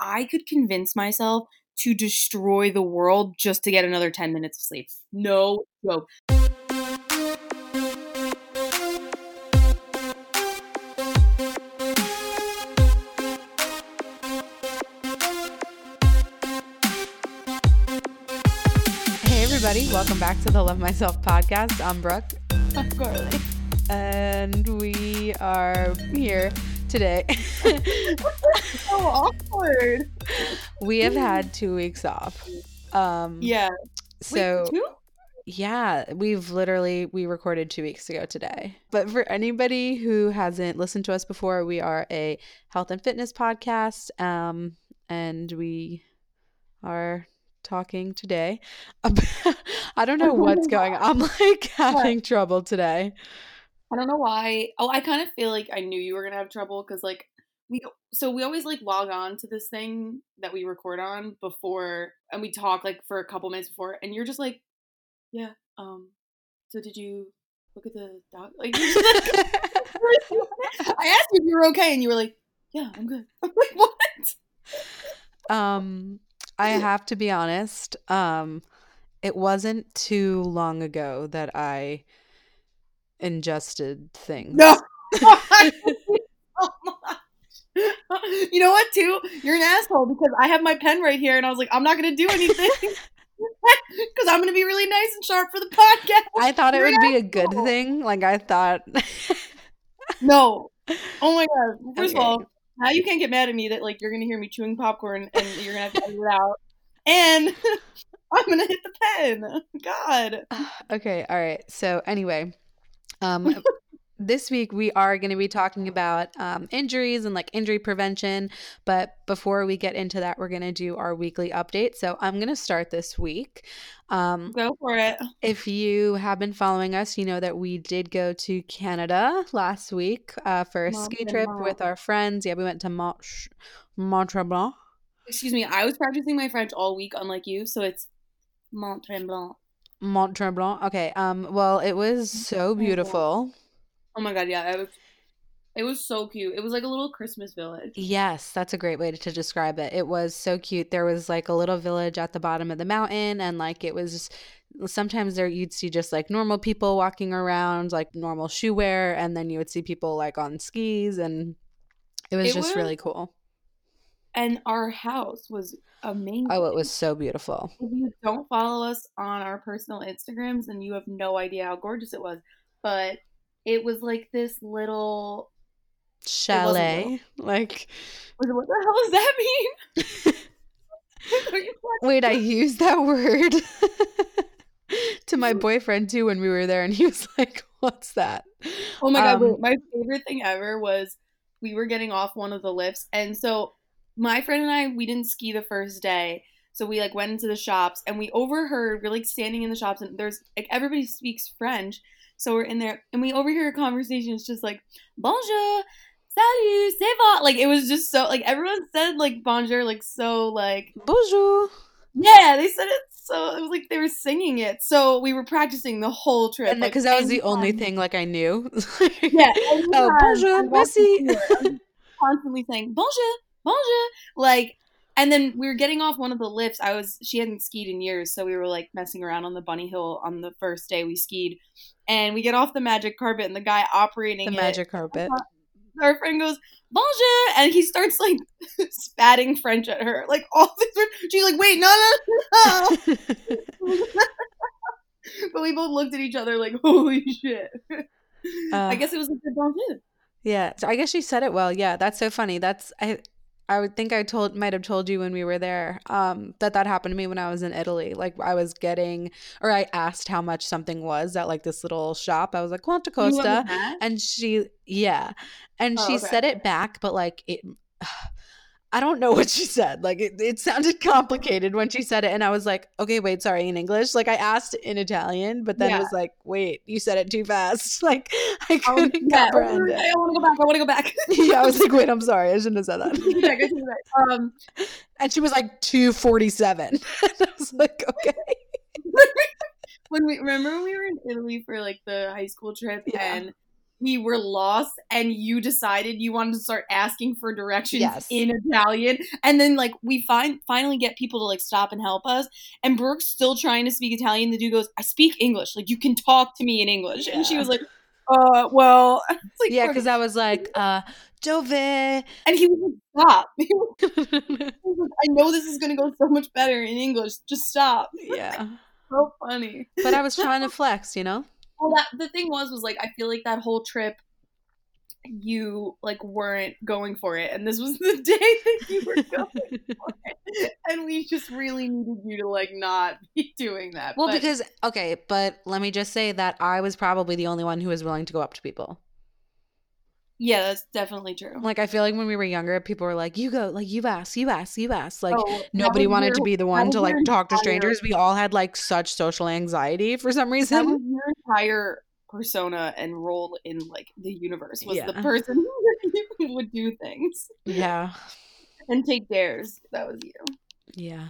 I could convince myself to destroy the world just to get another 10 minutes of sleep. No joke. Hey, everybody, welcome back to the Love Myself podcast. I'm Brooke, Of course. and we are here today. So awkward. we have had two weeks off. Um, Yeah. so Wait, yeah, we've literally we recorded two weeks ago today. But for anybody who hasn't listened to us before, we are a health and fitness podcast, um, and we are talking today about I don't know what's going on. I'm like having trouble today. I don't know why. Oh, I kind of feel like I knew you were gonna have trouble because like we so we always like log on to this thing that we record on before and we talk like for a couple minutes before and you're just like, yeah, um, so did you look at the dog? Like, like- I asked you if you were okay and you were like, yeah, I'm good. I'm like, what? Um, I have to be honest. Um, it wasn't too long ago that I ingested things. No. You know what, too? You're an asshole because I have my pen right here and I was like, I'm not going to do anything because I'm going to be really nice and sharp for the podcast. I thought it You're would be a good thing. Like I thought. No. Oh my God. First Okay. of all, now you can't get mad at me that like you're going to hear me chewing popcorn and you're going to have to edit it out. And I'm going to hit the pen. God. okay, all right. So anyway, um this week we are going to be talking about um, injuries and like injury prevention but before we get into that we're going to do our weekly update so i'm going to start this week um, Go for it. if you have been following us you know that we did go to canada last week uh, for a ski trip Mont-Tremblant. with our friends yeah we went to Mont- Mont-Tremblant Excuse me. I was practicing my French all week, unlike you. So it's Mont Tremblant. Mont Tremblant. Okay. Um. Well, it was so beautiful. Oh my god, yeah, it was it was so cute. It was like a little Christmas village. Yes, that's a great way to, to describe it. It was so cute. There was like a little village at the bottom of the mountain, and like it was. Sometimes there you'd see just like normal people walking around, like normal shoe wear, and then you would see people like on skis, and it was It just was- really cool. And our house was amazing. Oh, it was so beautiful. If you don't follow us on our personal Instagrams, then you have no idea how gorgeous it was. But it was like this little. Chalet, like What the hell does that mean? Wait, I used that word to my boyfriend too when we were there, and he was like, "What's that?" Oh my god, Um, wait, my favorite thing ever was we were getting off one of the lifts and so my friend and I we didn't ski the first day. So we like went into the shops and we overheard we're like standing in the shops and there's like everybody speaks French. So we're in there and we overhear a conversation it's just like bonjour, salut, c'est va. Like it was just so like everyone said like bonjour like so like Bonjour. yeah, they said it so it was like they were singing it. So we were practicing the whole trip And like, because that was the only thing like I knew. yeah. Oh, bonjour, merci. Constantly saying bonjour, bonjour, like, and then we were getting off one of the lifts. I was she hadn't skied in years, so we were like messing around on the bunny hill on the first day we skied, and we get off the magic carpet, and the guy operating the it, magic carpet. our friend goes bonjour, and he starts like spatting French at her, like all this. She's like, wait, no, no, no. but we both looked at each other like, holy shit. I Uh, guess it was a good bonjour. yeah, so I guess she said it well. Yeah, that's so funny. That's I. I would think I told might have told you when we were there um, that that happened to me when I was in Italy. Like I was getting, or I asked how much something was at like this little shop. I was like, "Quanto You went with costa?" And she, yeah, and Oh, she okay. said it back, but like it, I don't know what she said. Like it, it sounded complicated when she said it, and I was like, okay, wait, sorry, in English. Like I asked in Italian, but then Yeah. was like, wait, you said it too fast. Like I Oh, couldn't yeah. comprehend it. I want to go back. I want to go back. yeah, I was like, wait, I'm sorry, I shouldn't have said I take it back, that. take. Um, and she was like, two forty seven. I was like, okay, when we remember when we were in Italy for like the high school trip Yeah. and we were lost and you decided you wanted to start asking for directions Yes. in Italian. And then like we find finally get people to like stop and help us. And Brooke's still trying to speak Italian. The dude goes, I speak English. Like you can talk to me in English. And she was like, uh, well, like, yeah, because I was like, uh, Dove. and he was like, stop. He was like, I know this is gonna go so much better in English. Just stop. yeah. So funny. But I was trying to flex, you know? Well, that the thing was, was like I feel like that whole trip, you like weren't going for it, and this was the day that you were going, for it. and we just really needed you to like not be doing that. Well, But- because okay, but let me just say that I was probably the only one who was willing to go up to people. Yeah, that's definitely true. Like I feel like when we were younger, people were like, "You go, like you ask, you ask, you ask." Like Oh, nobody wanted your- to be the one to like talk to strangers. We all had like such social anxiety for some reason. your entire persona and role in like the universe was the person who would do things yeah, and take dares. That was you. yeah.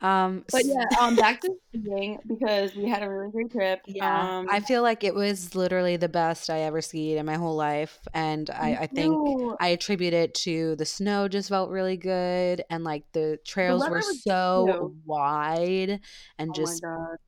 Um, But yeah, um, back to skiing because we had a really great trip. yeah. um, I feel like it was literally the best I ever skied in my whole life, and I, I think no. I attribute it to the snow just felt really good, and like the trails weather were so too. wide and Oh just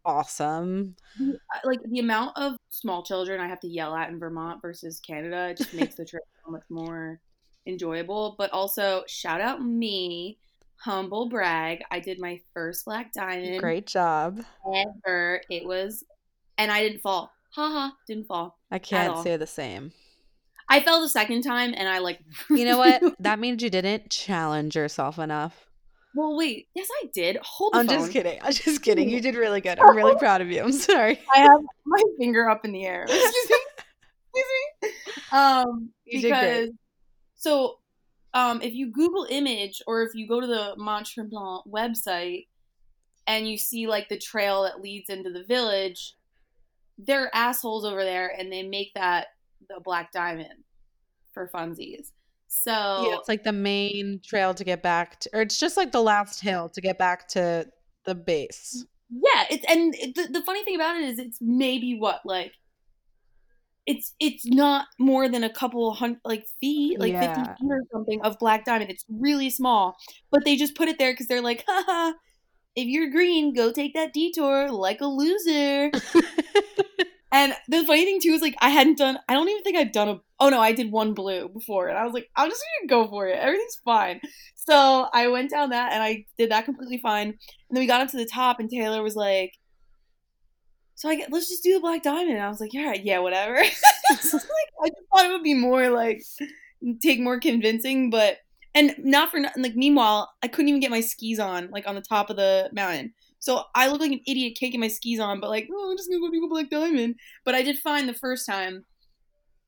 awesome. The- like the amount of small children I have to yell at in Vermont versus Canada just makes the trip so much more enjoyable. But also, shout out me, humble brag. I did my first black diamond Great job. ever. It was, and I didn't fall. Haha, didn't fall. I can't say the same. I fell the second time, and I like. You know what? That means you didn't challenge yourself enough. well, wait. Yes, I did. Hold the I'm phone. just kidding. I'm just kidding. You did really good. I'm really proud of you. I'm sorry. I have my finger up in the air. Excuse me. Excuse me. Um, You because so, um, if you Google image or if you go to the Mont Tremblant website and you see like the trail that leads into the village, they're assholes over there, and they make that the Black Diamond for funsies. So Yeah, it's like the main trail to get back to, or it's just like the last hill to get back to the base. Yeah, it's and the, the funny thing about it is it's maybe what like it's it's not more than a couple hundred like feet, like Yeah. fifty feet or something of black diamond. It's really small, but they just put it there because they're like, haha. If you're green, go take that detour like a loser. and the funny thing too is like I hadn't done. I don't even think I've done a. Oh no, I did one blue before, and I was like, I'm just gonna go for it. Everything's fine. So I went down that, and I did that completely fine. And then we got up to the top, and Taylor was like, "So I get, let's just do the black diamond." And I was like, "Yeah, yeah, whatever." Like, I just thought it would be more like take more convincing, but and not for nothing. Like meanwhile, I couldn't even get my skis on, like on the top of the mountain. So I look like an idiot caking my skis on, but like, oh, I'm just gonna go do a black diamond. But I did fine the first time.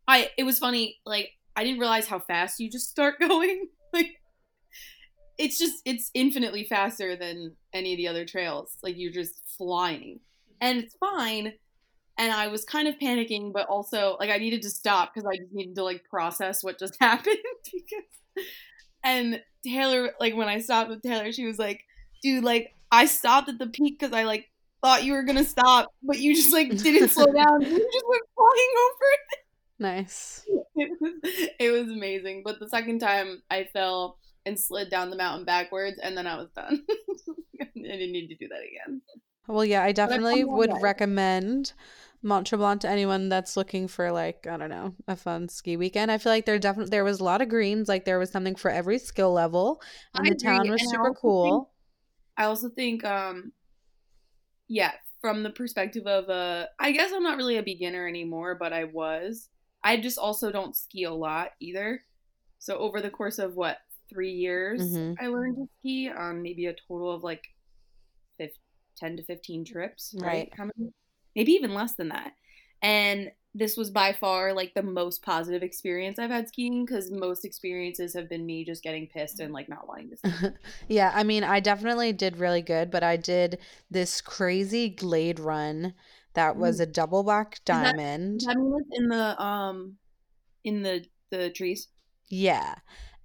I it was funny, like I didn't realize how fast you just start going. like it's just it's infinitely faster than any of the other trails. Like you're just flying. And it's fine. And I was kind of panicking, but also like I needed to stop because I just needed to like process what just happened because and Taylor like when I stopped with Taylor, she was like, dude, like I stopped at the peak because I like thought you were gonna stop, but you just like didn't slow down. You just went flying over it. Nice. It was, it was amazing. But the second time I fell and slid down the mountain backwards, and then I was done. I didn't need to do that again. Well, yeah, I definitely would recommend Mont Tremblant to anyone that's looking for like I don't know a fun ski weekend. I feel like there definitely there was a lot of greens. Like there was something for every skill level, and I the agree, town was and super also cool. I also think, um, yeah, from the perspective of uh, I guess I'm not really a beginner anymore, but I was. I just also don't ski a lot either. So over the course of what three years, Mhm. I learned to ski on maybe a total of like fif- ten to fifteen trips. Right? Right. Many? Maybe even less than that. And this was by far like the most positive experience I've had skiing because most experiences have been me just getting pissed and like not wanting to ski. yeah, I mean, I definitely did really good, but I did this crazy glade run that was a double black that- diamond. That mean it's in the um in the the trees? Yeah.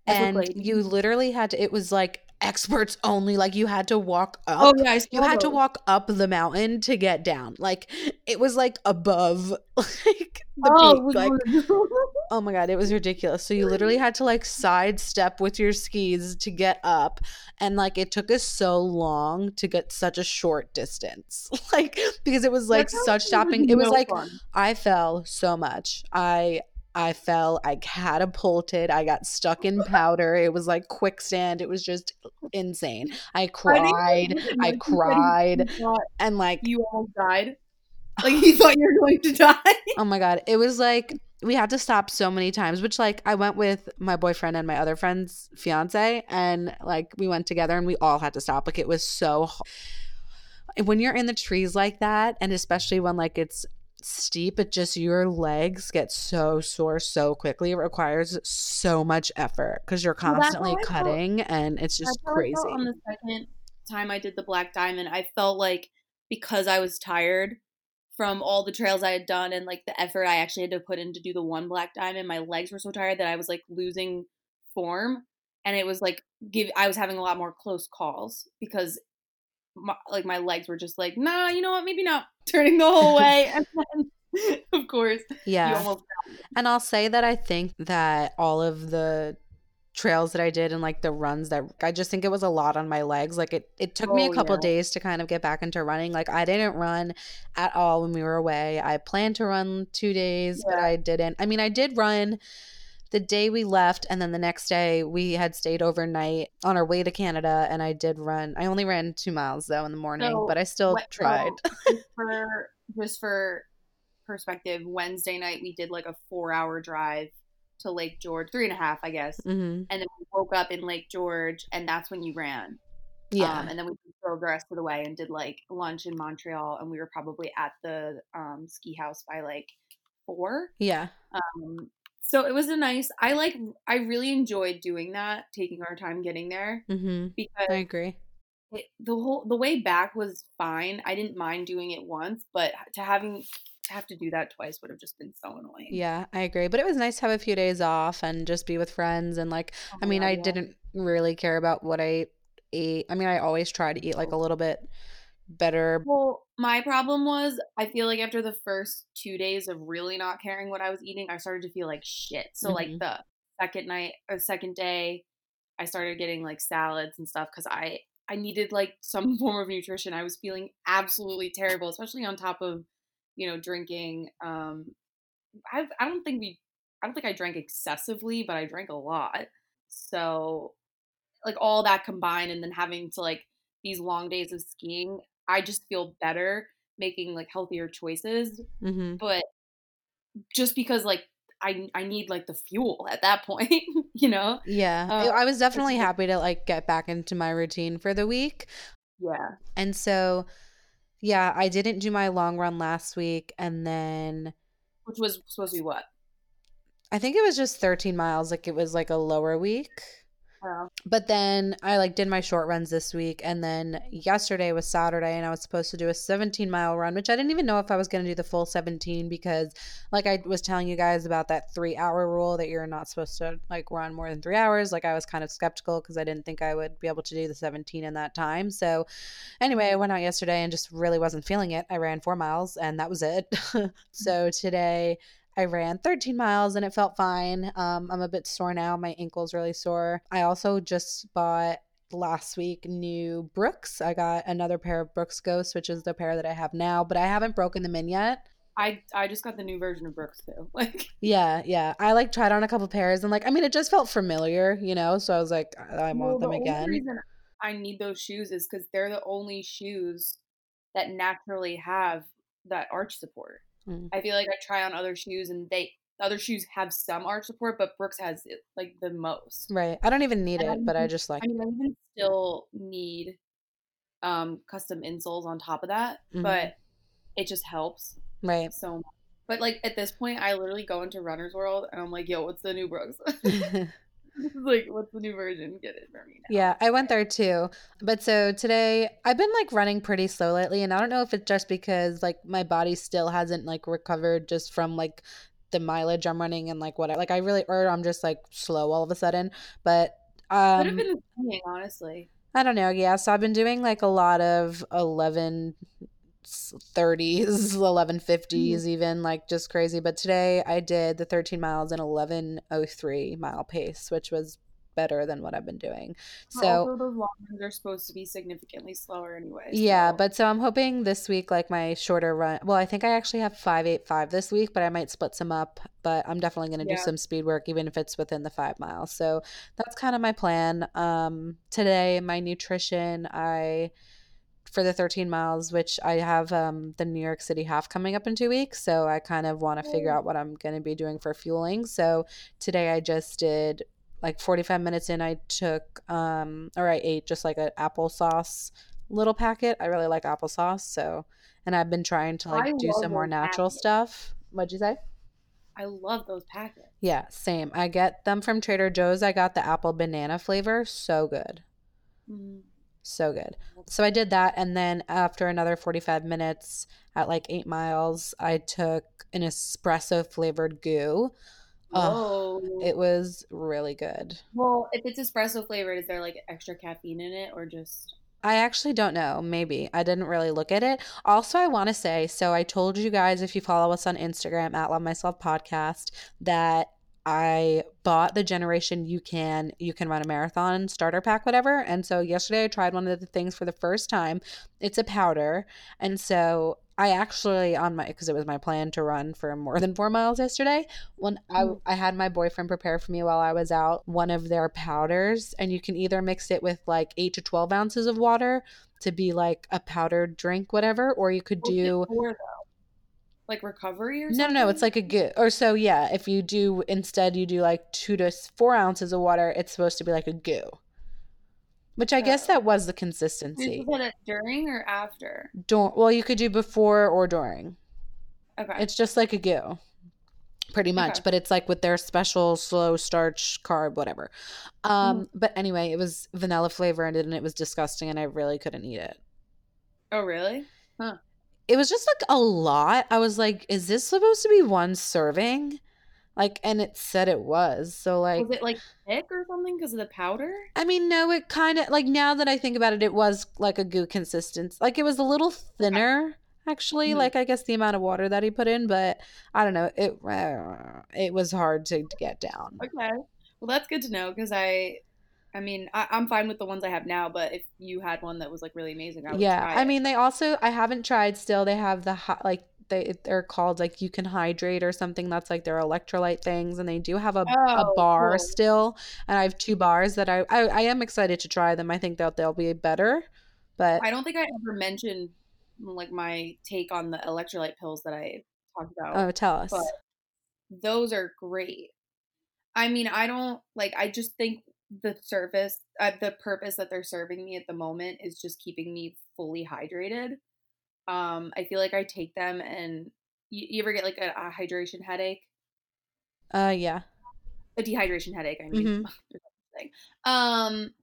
That's And you literally had to, it was like experts only. Like you had to walk up. Oh yeah, you had to walk up the mountain to get down. Like it was like above like the Oh, peak. Like oh my god, it was ridiculous. So you literally had to like sidestep with your skis to get up, and like it took us so long to get such a short distance. Like because it was like such stopping. It was no like fun. I fell so much. I I fell. I catapulted. I got stuck in powder. It was like quicksand. It was just insane. I I cried. I Mike who said he- cried. And like, you almost died. Like he thought you were going to die. oh my god, it was like we had to stop so many times. Which like I went with my boyfriend and my other friend's fiance, and like we went together, and we all had to stop. Like it was so. When you're in the trees like that, and especially when like it's steep, it just your legs get so sore so quickly. It requires so much effort because you're constantly how I felt- cutting, and it's just That's how I crazy. on the second time I did the Black Diamond. I felt like because I was tired from all the trails I had done and like the effort I actually had to put in to do the one Black Diamond, my legs were so tired that I was like losing form, and it was like give I was having a lot more close calls because. My, like my legs were just like nah you know what maybe not turning the whole way and then of course you yeah. almost And I'll say that I think that all of the trails that I did and like the runs that I just think it was a lot on my legs. Like it it took me a Oh, couple yeah. days to kind of get back into running. Like I didn't run at all when we were away. I planned to run 2 days, but I didn't. I mean, I did run the day we left and then the next day we had stayed overnight on our way to Canada and I did run. I only ran 2 miles though in the morning, So, but I still What- tried. so, just for just for perspective, Wednesday night we did like a four hour drive to Lake George, three and a half, I guess. Mm-hmm. And then we woke up in Lake George, and that's when you ran. Yeah. Um, and then we drove the rest of the way and did like lunch in Montreal, and we were probably at the um, ski house by like four. yeah. Um, so it was a nice. I like. I really enjoyed doing that, taking our time getting there Mhm. because I agree. it, the whole the way back was fine. I didn't mind doing it once, but to having to have to do that twice would have just been so annoying. Yeah, I agree. But it was nice to have a few days off and just be with friends. And like, Oh I mean, God, I yeah. didn't really care about what I ate. I mean, I always try to eat like a little bit better. Well, my problem was I feel like after the first two days of really not caring what I was eating, I started to feel like shit. So like Mhm. the second night or second day, I started getting like salads and stuff because I I needed like some form of nutrition. I was feeling absolutely terrible, especially on top of you know drinking. Um, I I don't think we I don't think I drank excessively, but I drank a lot. So like all that combined, and then having to like these long days of skiing, I just feel better making like healthier choices. hmm But just because like I I need like the fuel at that point, you know? Yeah, I- Uh, I was definitely happy to like get back into my routine for the week. Yeah. And so, yeah, I didn't do my long run last week. And then Which was supposed to be what? I think it was just 13 miles. Like it was like a lower week. But then I like did my short runs this week, and then yesterday was Saturday, and I was supposed to do a 17 mile run, which I didn't even know if I was going to do the full 17 because, like I was telling you guys about that three hour rule that you're not supposed to like run more than three hours. Like I was kind of skeptical because I didn't think I would be able to do the 17 in that time. So anyway, I went out yesterday and just really wasn't feeling it. I ran four miles, and that was it. so today. I ran 13 miles and it felt fine. Um, I'm a bit sore now. My ankle's really sore. I also just bought last week new Brooks. I got another pair of Brooks Ghosts, which is the pair that I have now, but I haven't broken them in yet. I I just got the new version of Brooks too. Like Yeah, yeah. I like tried on a couple pairs and like I mean it just felt familiar, you know, so I was like I I well, want them the again. reason I need those shoes is because they're the only shoes that naturally have that arch support. Mm. I feel like I try on other shoes and they other shoes have some arch support, but Brooks has it like the most. Right. I don't even need And it, but I just like I mean, I even still need um custom insoles on top of that, Mhm. but it just helps right. so much. But like at this point, I literally go into Runner's World and I'm like, "Yo, what's the new Brooks? like, what's the new version? Get it for me now." Yeah, I went there too. But so today I've been like running pretty slow lately and I don't know if it's just because like my body still hasn't like recovered just from like the mileage I'm running and like what I like I really or I'm just like slow all of a sudden, but Could have Um, been the skiing, honestly. I don't know. Yeah, so I've been doing like a lot of 11 30s, 11 50s, even like just crazy. But today I did the 13 miles in 1103 mile pace, which was better than what I've been doing. So, those long runs are supposed to be significantly slower anyway. yeah, So but so I'm hoping this week, like my shorter run. Well, I think I actually have 585 this week, but I might split some up. But I'm definitely going to do some speed work, even if it's within the five miles. So that's kind of my plan. Um, today, my nutrition, I for the 13 miles, which I have um, the New York City half coming up in two weeks. So I kind of want to figure Oh, out what I'm going to be doing for fueling. So today I just did like 45 minutes in, I took, um, or I ate just like an applesauce little packet. I really like applesauce. So, and I've been trying to like I do some more natural packets. stuff. What'd you say? I love those packets. Yeah, same. I get them from Trader Joe's. I got the apple banana flavor. So good. Mm. So good. So I did that. And then after another 45 minutes at like eight miles, I took an espresso flavored goo. Oh, it was really good. Well, if it's espresso flavored, is there like extra caffeine in it or just I actually don't know. Maybe. I didn't really look at it. Also, I want to say so I told you guys if you follow us on Instagram at Love Myself Podcast that I bought the Generation UCAN You Can Run a Marathon starter pack, whatever. And so yesterday I tried one of the things for the first time. It's a powder. And so I actually on my because it was my plan to run for more than four miles yesterday. When I Mm. I had my boyfriend prepare for me while I was out one of their powders, and you can either mix it with like eight to twelve ounces of water to be like a powdered drink, whatever, or you could do? Like recovery or no, no, no, it's like a good or so yeah. If you do instead, you do like two to four ounces of water. It's supposed to be like a goo, which I guess Oh. that was the consistency. put it during or after? Don't well, you could do before or during. Okay. It's just like a goo. pretty much Okay. but it's like with their special slow starch carb whatever Mm. um but anyway it was vanilla flavored and it was disgusting and i really couldn't eat it Oh, really? Huh. It was just like a lot i was like is this supposed to be one serving like and it said it was so like Was it like thick or something because of the powder? i mean no it kind of like now that i think about it it was like a goo consistency like it was a little thinner actually Mhm. like i guess the amount of water that he put in but i don't know it uh, it was hard to, to get down Okay. Well, that's good to know because I, I mean, I, I'm fine with the ones I have now, but if you had one that was like really amazing, I would Yeah, try I it. mean they also I haven't tried still. They have the hi- like they they're called like you can hydrate or something that's like their electrolyte things and they do have a a Oh, bar cool. still and I have two bars that I I, I am excited to try them. I think that they'll be better. But I don't think I ever mentioned like my take on the electrolyte pills that I talked about, oh, tell us. but those are great. I mean, I don't like. I just think the service, uh, the purpose that they're serving me at the moment is just keeping me fully hydrated. Um, I feel like I take them, and you, you ever get like a, a hydration headache, Uh yeah. a dehydration headache. I mean, Mhm. there's no such thing. Um,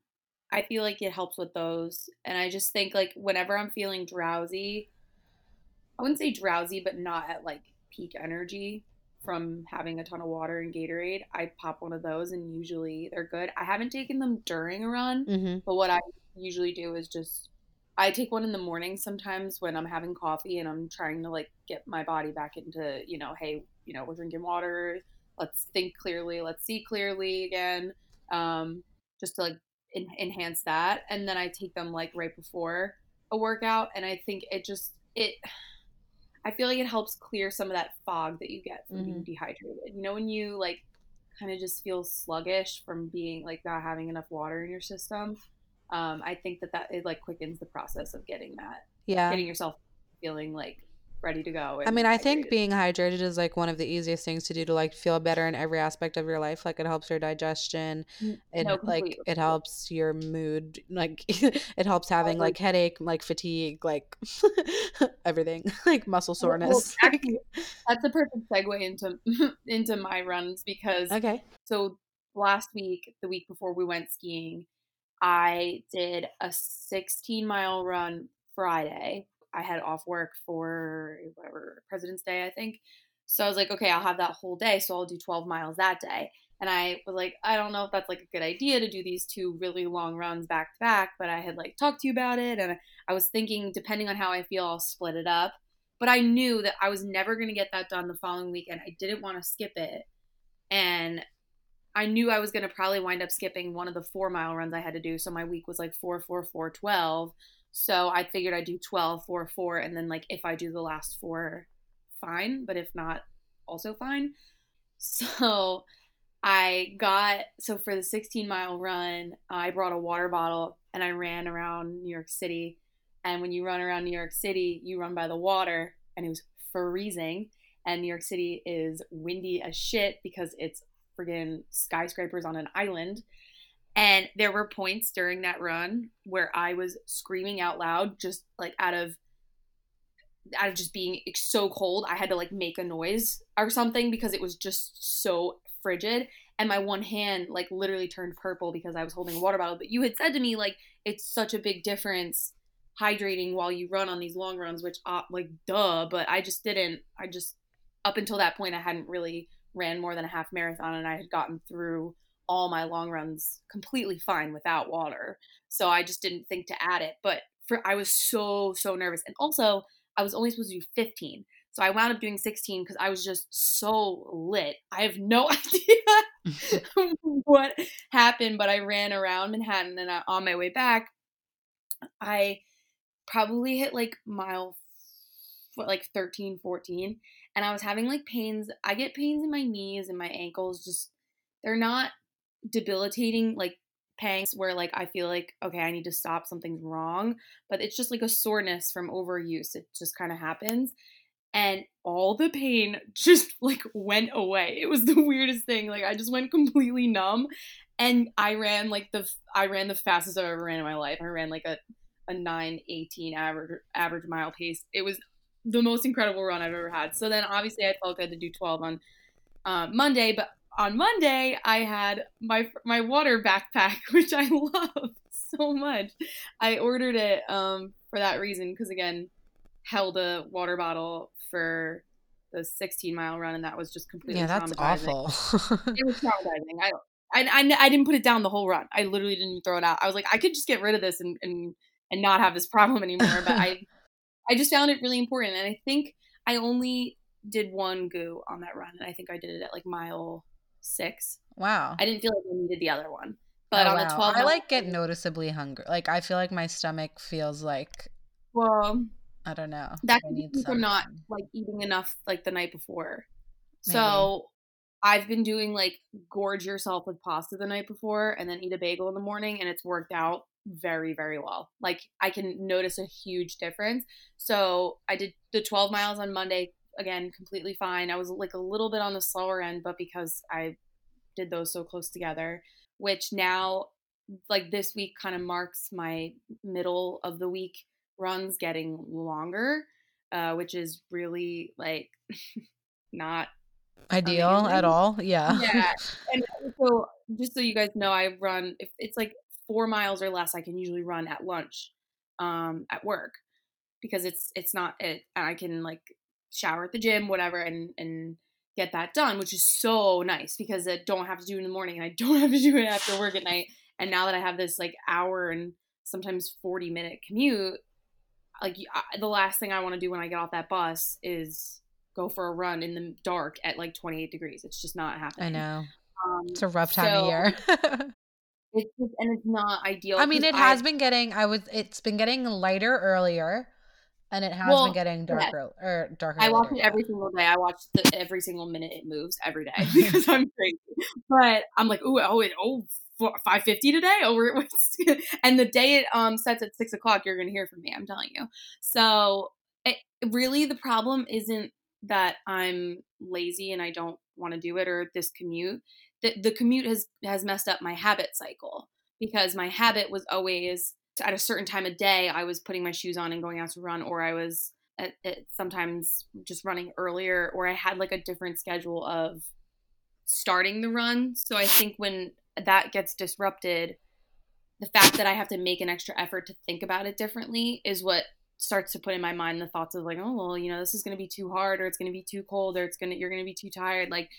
I feel like it helps with those, and I just think like whenever I'm feeling drowsy, I wouldn't say drowsy, but not at like peak energy from having a ton of water and Gatorade, I pop one of those and usually they're good. I haven't taken them during a run, Mhm. but what I usually do is just I take one in the morning sometimes when I'm having coffee and I'm trying to like get my body back into, you know, hey, you know, we're drinking water, let's think clearly, let's see clearly again. Um just to like en- enhance that and then I take them like right before a workout and I think it just it I feel like it helps clear some of that fog that you get from being dehydrated. You know, when you like kind of just feel sluggish from being like not having enough water in your system. Um, I think that that it like quickens the process of getting that, Yeah. getting yourself feeling like ready to go. I mean, I think being hydrated is like one of the easiest things to do to like feel better in every aspect of your life. Like it helps your digestion. It no, like it helps your mood. Like it helps having like headache, like fatigue, like everything, like muscle Well, well, soreness. actually, that's a perfect segue into into my runs because okay. so last week, the week before we went skiing, I did a 16 mile run Friday. I had off work for whatever President's Day, I think. So I was like, okay, I'll have that whole day. So I'll do 12 miles that day. And I was like, I don't know if that's like a good idea to do these two really long runs back to back, but I had like talked to you about it and I was thinking depending on how I feel, I'll split it up. But I knew that I was never going to get that done the following weekend. I didn't want to skip it. And I knew I was going to probably wind up skipping one of the four mile runs I had to do. So my week was like four, four, four, 12. So I figured I'd do 12, 4, 4. And then, like, if I do the last four, fine. But if not, also fine. So I got, so for the 16 mile run, I brought a water bottle and I ran around New York City. And when you run around New York City, you run by the water and it was freezing. And New York City is windy as shit because it's friggin' skyscrapers on an island. And there were points during that run where I was screaming out loud, just like out of out of just being so cold. I had to like make a noise or something because it was just so frigid. And my one hand like literally turned purple because I was holding a water bottle. But you had said to me like it's such a big difference hydrating while you run on these long runs, which uh, like duh. But I just didn't. I just up until that point I hadn't really ran more than a half marathon and I had gotten through all my long runs completely fine without water. So I just didn't think to add it. But for I was so so nervous. And also, I was only supposed to do 15. So I wound up doing 16 because I was just so lit. I have no idea what happened, but I ran around Manhattan and I, on my way back, I probably hit like mile what like 13, 14 and I was having like pains. I get pains in my knees and my ankles. Just they're not debilitating like pangs where like I feel like okay, I need to stop. Something's wrong. But it's just like a soreness from overuse. It just kind of happens. And all the pain just like went away. It was the weirdest thing. Like I just went completely numb, and I ran like the I ran the fastest I've ever ran in my life. I ran like a a 918 average average mile pace. It was the most incredible run I've ever had. So then obviously I felt good to do 12 on uh, Monday, but on Monday I had my my water backpack, which I love so much. I ordered it um, for that reason because again, held a water bottle for the 16 mile run, and that was just completely yeah, that's awful. it was traumatizing. I, I, I, I, didn't put it down the whole run. I literally didn't throw it out. I was like, I could just get rid of this and and and not have this problem anymore. But I I just found it really important. And I think I only did one goo on that run. And I think I did it at like mile six. Wow. I didn't feel like I needed the other one. But oh, on wow. the 12 I like get noticeably hungry. Like I feel like my stomach feels like well I don't know. That could be from not like eating enough like the night before. Maybe. So I've been doing like gorge yourself with pasta the night before and then eat a bagel in the morning and it's worked out very very well like i can notice a huge difference so i did the 12 miles on monday again completely fine. I was like a little bit on the slower end but because i did those so close together which now like this week kind of marks my middle of the week runs getting longer uh, which is really like not ideal amazing. at all? Yeah. Yeah. And so just so you guys know i run if it's like four miles or less I can usually run at lunch um, at work because it's it's not it I can like shower at the gym whatever and and get that done which is so nice because I don't have to do it in the morning and I don't have to do it after work at night and now that I have this like hour and sometimes 40 minute commute like I, the last thing I want to do when I get off that bus is go for a run in the dark at like 28 degrees it's just not happening I know um, it's a rough time so, of year It's just, and it's not ideal. I mean, it has I, been getting. I was. It's been getting lighter earlier, and it has well, been getting darker yeah. or darker. I watch it every single day. I watch the every single minute it moves every day because I'm crazy. But I'm like, ooh, oh, it, oh, 550 today oh and the day it um sets at six o'clock you're gonna hear from me i'm telling you so it, really the problem isn't that i'm lazy and i don't want to do it or this commute the, the commute has has messed up my habit cycle because my habit was always at a certain time of day I was putting my shoes on and going out to run or I was at, at sometimes just running earlier or I had like a different schedule of starting the run. So I think when that gets disrupted, the fact that I have to make an extra effort to think about it differently is what starts to put in my mind the thoughts of like, oh well, you know, this is going to be too hard or it's going to be too cold or it's going to you're going to be too tired. Like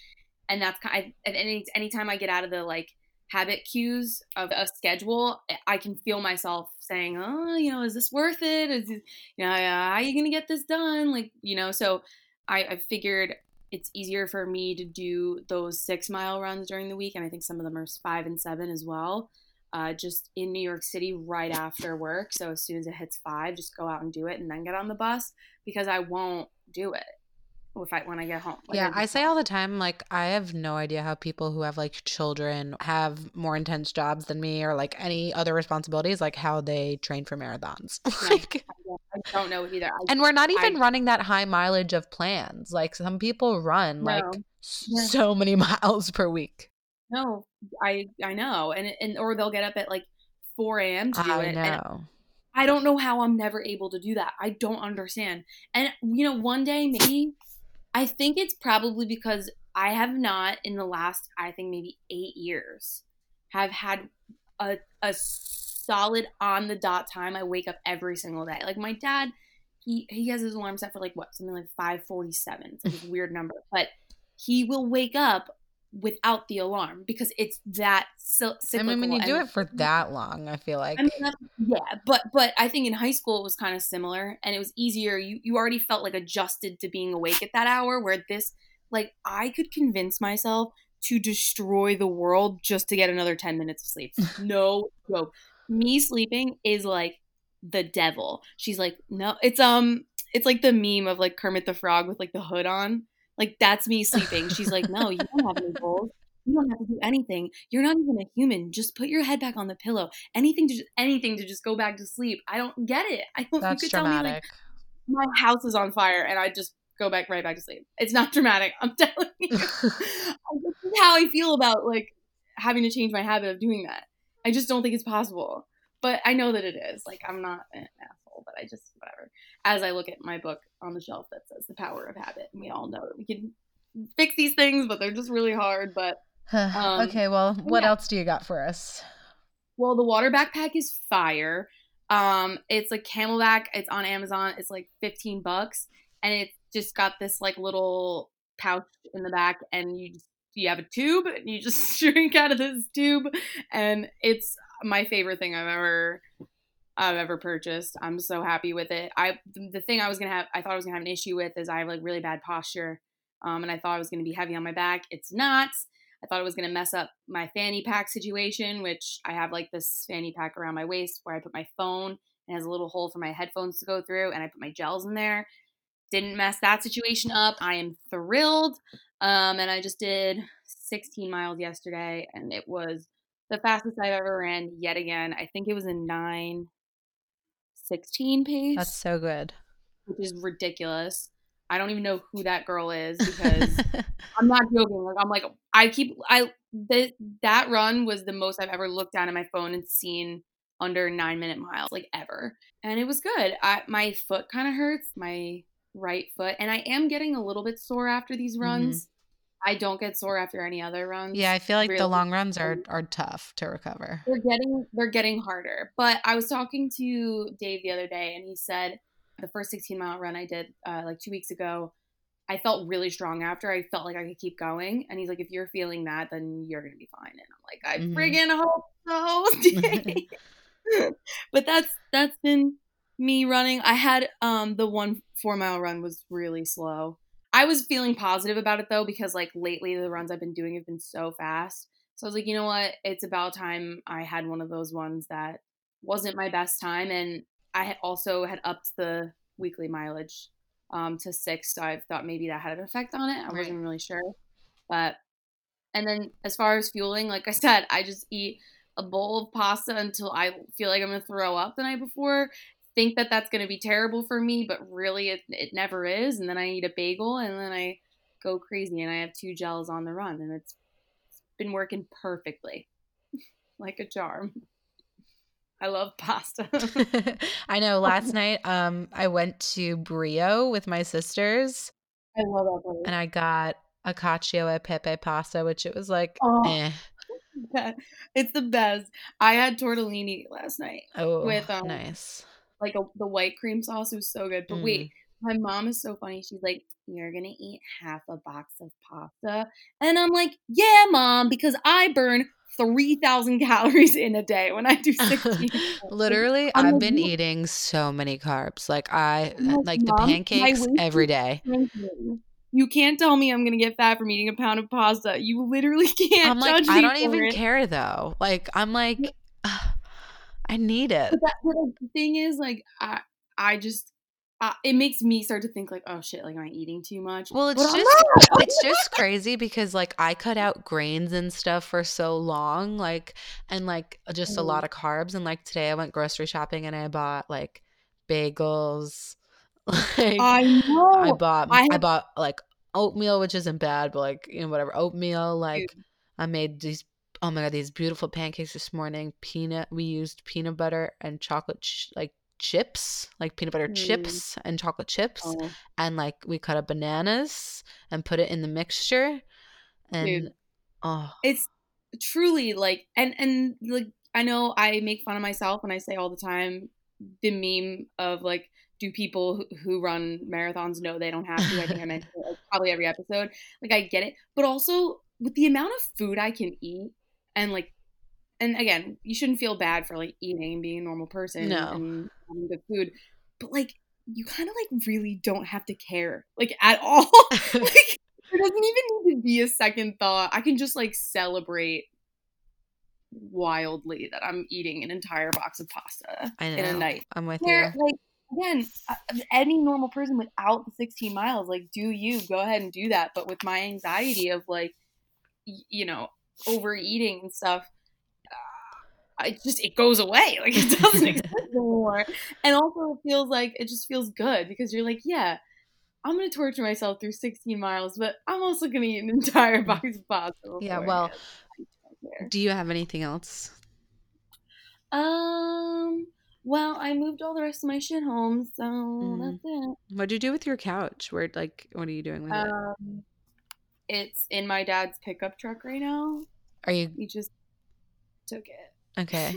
and that's kind. Of, any anytime I get out of the like habit cues of a schedule, I can feel myself saying, "Oh, you know, is this worth it? Is this, you know, how are you gonna get this done?" Like, you know, so I, I figured it's easier for me to do those six mile runs during the week, and I think some of them are five and seven as well. Uh, just in New York City right after work. So as soon as it hits five, just go out and do it, and then get on the bus because I won't do it if I when I get home. Like yeah, I, I say all the time, like I have no idea how people who have like children have more intense jobs than me or like any other responsibilities, like how they train for marathons. like I don't know either. I, and we're not even running that high mileage of plans. Like some people run no. like yeah. so many miles per week. No, I I know, and and or they'll get up at like four a.m. to do it. I it. Know. I don't know how I'm never able to do that. I don't understand. And you know, one day maybe I think it's probably because I have not in the last I think maybe 8 years have had a a solid on the dot time I wake up every single day. Like my dad he he has his alarm set for like what something like 547. It's like a weird number, but he will wake up without the alarm because it's that cyclical. I mean, when you do it for that long, I feel like. I mean, yeah, but but I think in high school it was kind of similar, and it was easier. You you already felt like adjusted to being awake at that hour. Where this, like, I could convince myself to destroy the world just to get another ten minutes of sleep. No joke. Me sleeping is like the devil. She's like, no, it's um, it's like the meme of like Kermit the Frog with like the hood on like that's me sleeping. She's like, no, you don't have any goals. You don't have to do anything. You're not even a human. Just put your head back on the pillow. Anything to just, anything to just go back to sleep. I don't get it. I don't. That's you could dramatic. Tell me, like, my house is on fire, and I just go back right back to sleep. It's not dramatic. I'm telling you. this is how I feel about like having to change my habit of doing that. I just don't think it's possible. But I know that it is. Like I'm not an but I just whatever as I look at my book on the shelf that says The Power of Habit. And we all know that we can fix these things, but they're just really hard. But um, okay, well, what yeah. else do you got for us? Well, the water backpack is fire. Um, it's like CamelBak. It's on Amazon. It's like 15 bucks, and it's just got this like little pouch in the back, and you just you have a tube, and you just drink out of this tube, and it's my favorite thing I've ever I've ever purchased. I'm so happy with it. I the thing I was gonna have I thought I was gonna have an issue with is I have like really bad posture. Um, and I thought I was gonna be heavy on my back. It's not. I thought it was gonna mess up my fanny pack situation, which I have like this fanny pack around my waist where I put my phone and has a little hole for my headphones to go through, and I put my gels in there. Didn't mess that situation up. I am thrilled. Um, and I just did 16 miles yesterday, and it was the fastest I've ever ran yet again. I think it was a nine 16 pace. That's so good. Which is ridiculous. I don't even know who that girl is because I'm not joking. Like I'm like I keep I the, that run was the most I've ever looked down at my phone and seen under nine minute miles like ever, and it was good. I my foot kind of hurts, my right foot, and I am getting a little bit sore after these runs. Mm-hmm. I don't get sore after any other runs. Yeah, I feel like really. the long runs are are tough to recover. They're getting they're getting harder. But I was talking to Dave the other day, and he said the first 16 mile run I did uh, like two weeks ago, I felt really strong after. I felt like I could keep going. And he's like, if you're feeling that, then you're gonna be fine. And I'm like, I mm-hmm. friggin' hope so. but that's that's been me running. I had um the one four mile run was really slow. I was feeling positive about it though because like lately the runs I've been doing have been so fast. So I was like, you know what? It's about time I had one of those ones that wasn't my best time, and I had also had upped the weekly mileage um, to six. So I thought maybe that had an effect on it. I right. wasn't really sure, but and then as far as fueling, like I said, I just eat a bowl of pasta until I feel like I'm gonna throw up the night before, think that that's going to be terrible for me, but really it, it never is. And then I eat a bagel and then I go crazy and I have two gels on the run and it's, it's been working perfectly like a charm. I love pasta. I know last night um I went to Brio with my sisters. I love that place. And I got a cacio e pepe pasta, which it was like oh. eh. It's the best. I had tortellini last night. Oh, with um, nice like a, the white cream sauce was so good. But mm. wait, my mom is so funny. She's like, "You're gonna eat half a box of pasta," and I'm like, "Yeah, mom, because I burn." 3,000 calories in a day when I do 16. Literally, I'm I've like, been "You- eating so many carbs. Like I like, like the pancakes every day. You can't tell me I'm gonna get fat from eating a pound of pasta. You literally can't I'm like I don't even it. care though. Like I'm like "Ugh, I need it. But that but like, the thing is, like, I I just uh, it makes me start to think like, oh shit, like am I eating too much? Well, it's But just it's just crazy because like I cut out grains and stuff for so long, like and like just a lot Mm. of carbs. And like today I went grocery shopping and I bought like bagels. Like I I bought I I bought like oatmeal, which isn't bad, but like you know whatever oatmeal. Like dude, I made these oh my god these beautiful pancakes this morning. Peanut we used peanut butter and chocolate ch- like chips, like peanut butter mm, chips and chocolate chips oh, and like we cut up bananas and put it in the mixture and dude, oh it's truly like, and and like I know I make fun of myself and I say all the time the meme of like, do people who, run marathons know they don't have to? I think I mentioned it like, probably every episode. Like I get it, but also with the amount of food I can eat and like and again, you shouldn't feel bad for like eating and being a normal person no and having good food, but like you kind of like really don't have to care like at all. like there doesn't even need to be a second thought. I can just like celebrate wildly that I'm eating an entire box of pasta in a night. I'm with Where you like again, uh, any normal person without the 16 miles, like do you go ahead and do that? But with my anxiety of like, you know, overeating and stuff, it just it goes away. Like it doesn't exist anymore. And also it feels like it just feels good because you're like, yeah, I'm gonna torture myself through 16 miles, but I'm also gonna eat an entire box of pasta. yeah well do you have anything else Um. Well, I moved all the rest of my shit home, so Mm. that's it. what'd you do with your couch where like what are you doing with it Um, it's in my dad's pickup truck right now. are you He just took it. okay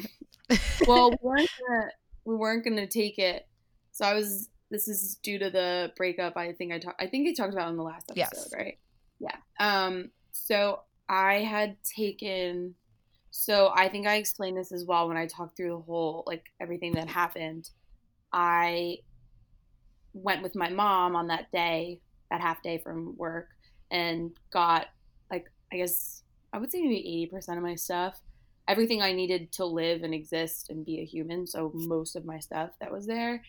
Well, we weren't gonna, we weren't gonna take it. So I was. This is due to the breakup. I think I talked. I think I talked about in the last episode, Yes. right? Yeah. Um. So I had taken. So I think I explained this as well when I talked through the whole like everything that happened. I went with my mom on that day, that half day from work, and got like I guess I would say maybe eighty percent of my stuff, everything I needed to live and exist and be a human. So most of my stuff that was there,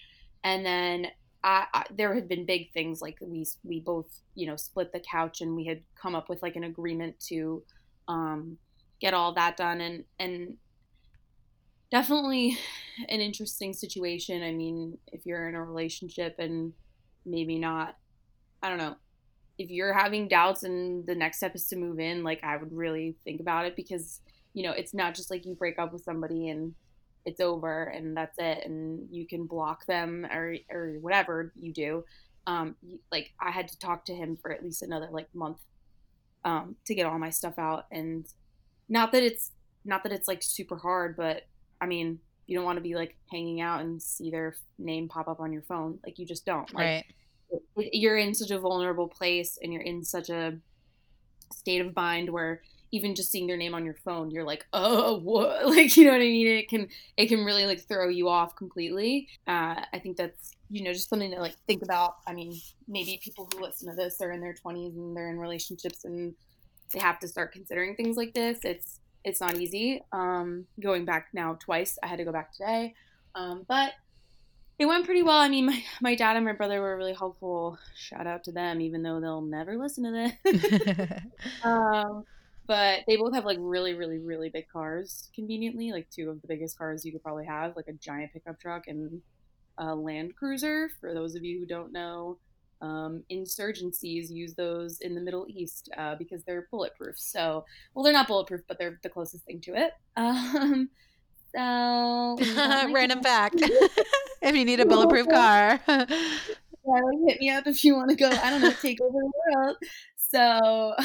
and then I, I there had been big things like we we both you know split the couch and we had come up with like an agreement to um, get all that done and and definitely an interesting situation. I mean, if you're in a relationship and maybe not, I don't know, if you're having doubts and the next step is to move in, like I would really think about it because, you know, it's not just like you break up with somebody and it's over and that's it and you can block them or or whatever you do. Um, like I had to talk to him for at least another like month um, to get all my stuff out and not that it's not that it's like super hard, but I mean, you don't want to be like hanging out and see their name pop up on your phone. Like you just don't. Like right you're in such a vulnerable place and you're in such a state of mind where even just seeing their name on your phone you're like oh what like you know what i mean? It can it can really like throw you off completely. Uh, i think that's you know just something to like think about. I mean maybe people who listen to this are in their 20s and they're in relationships and they have to start considering things like this. It's it's not easy. Um going back now twice i had to go back today. Um but it went pretty well. I mean, my, my dad and my brother were really helpful. Shout out to them, even though they'll never listen to this. um, but they both have like really, really, really big cars. Conveniently, like two of the biggest cars you could probably have, like a giant pickup truck and a Land Cruiser. For those of you who don't know, um, insurgencies use those in the Middle East uh, because they're bulletproof. So, well, they're not bulletproof, but they're the closest thing to it. Um, so we got my random fact if you need a bulletproof car Yeah, like, hit me up if you want to go. I don't know, take over the world. So,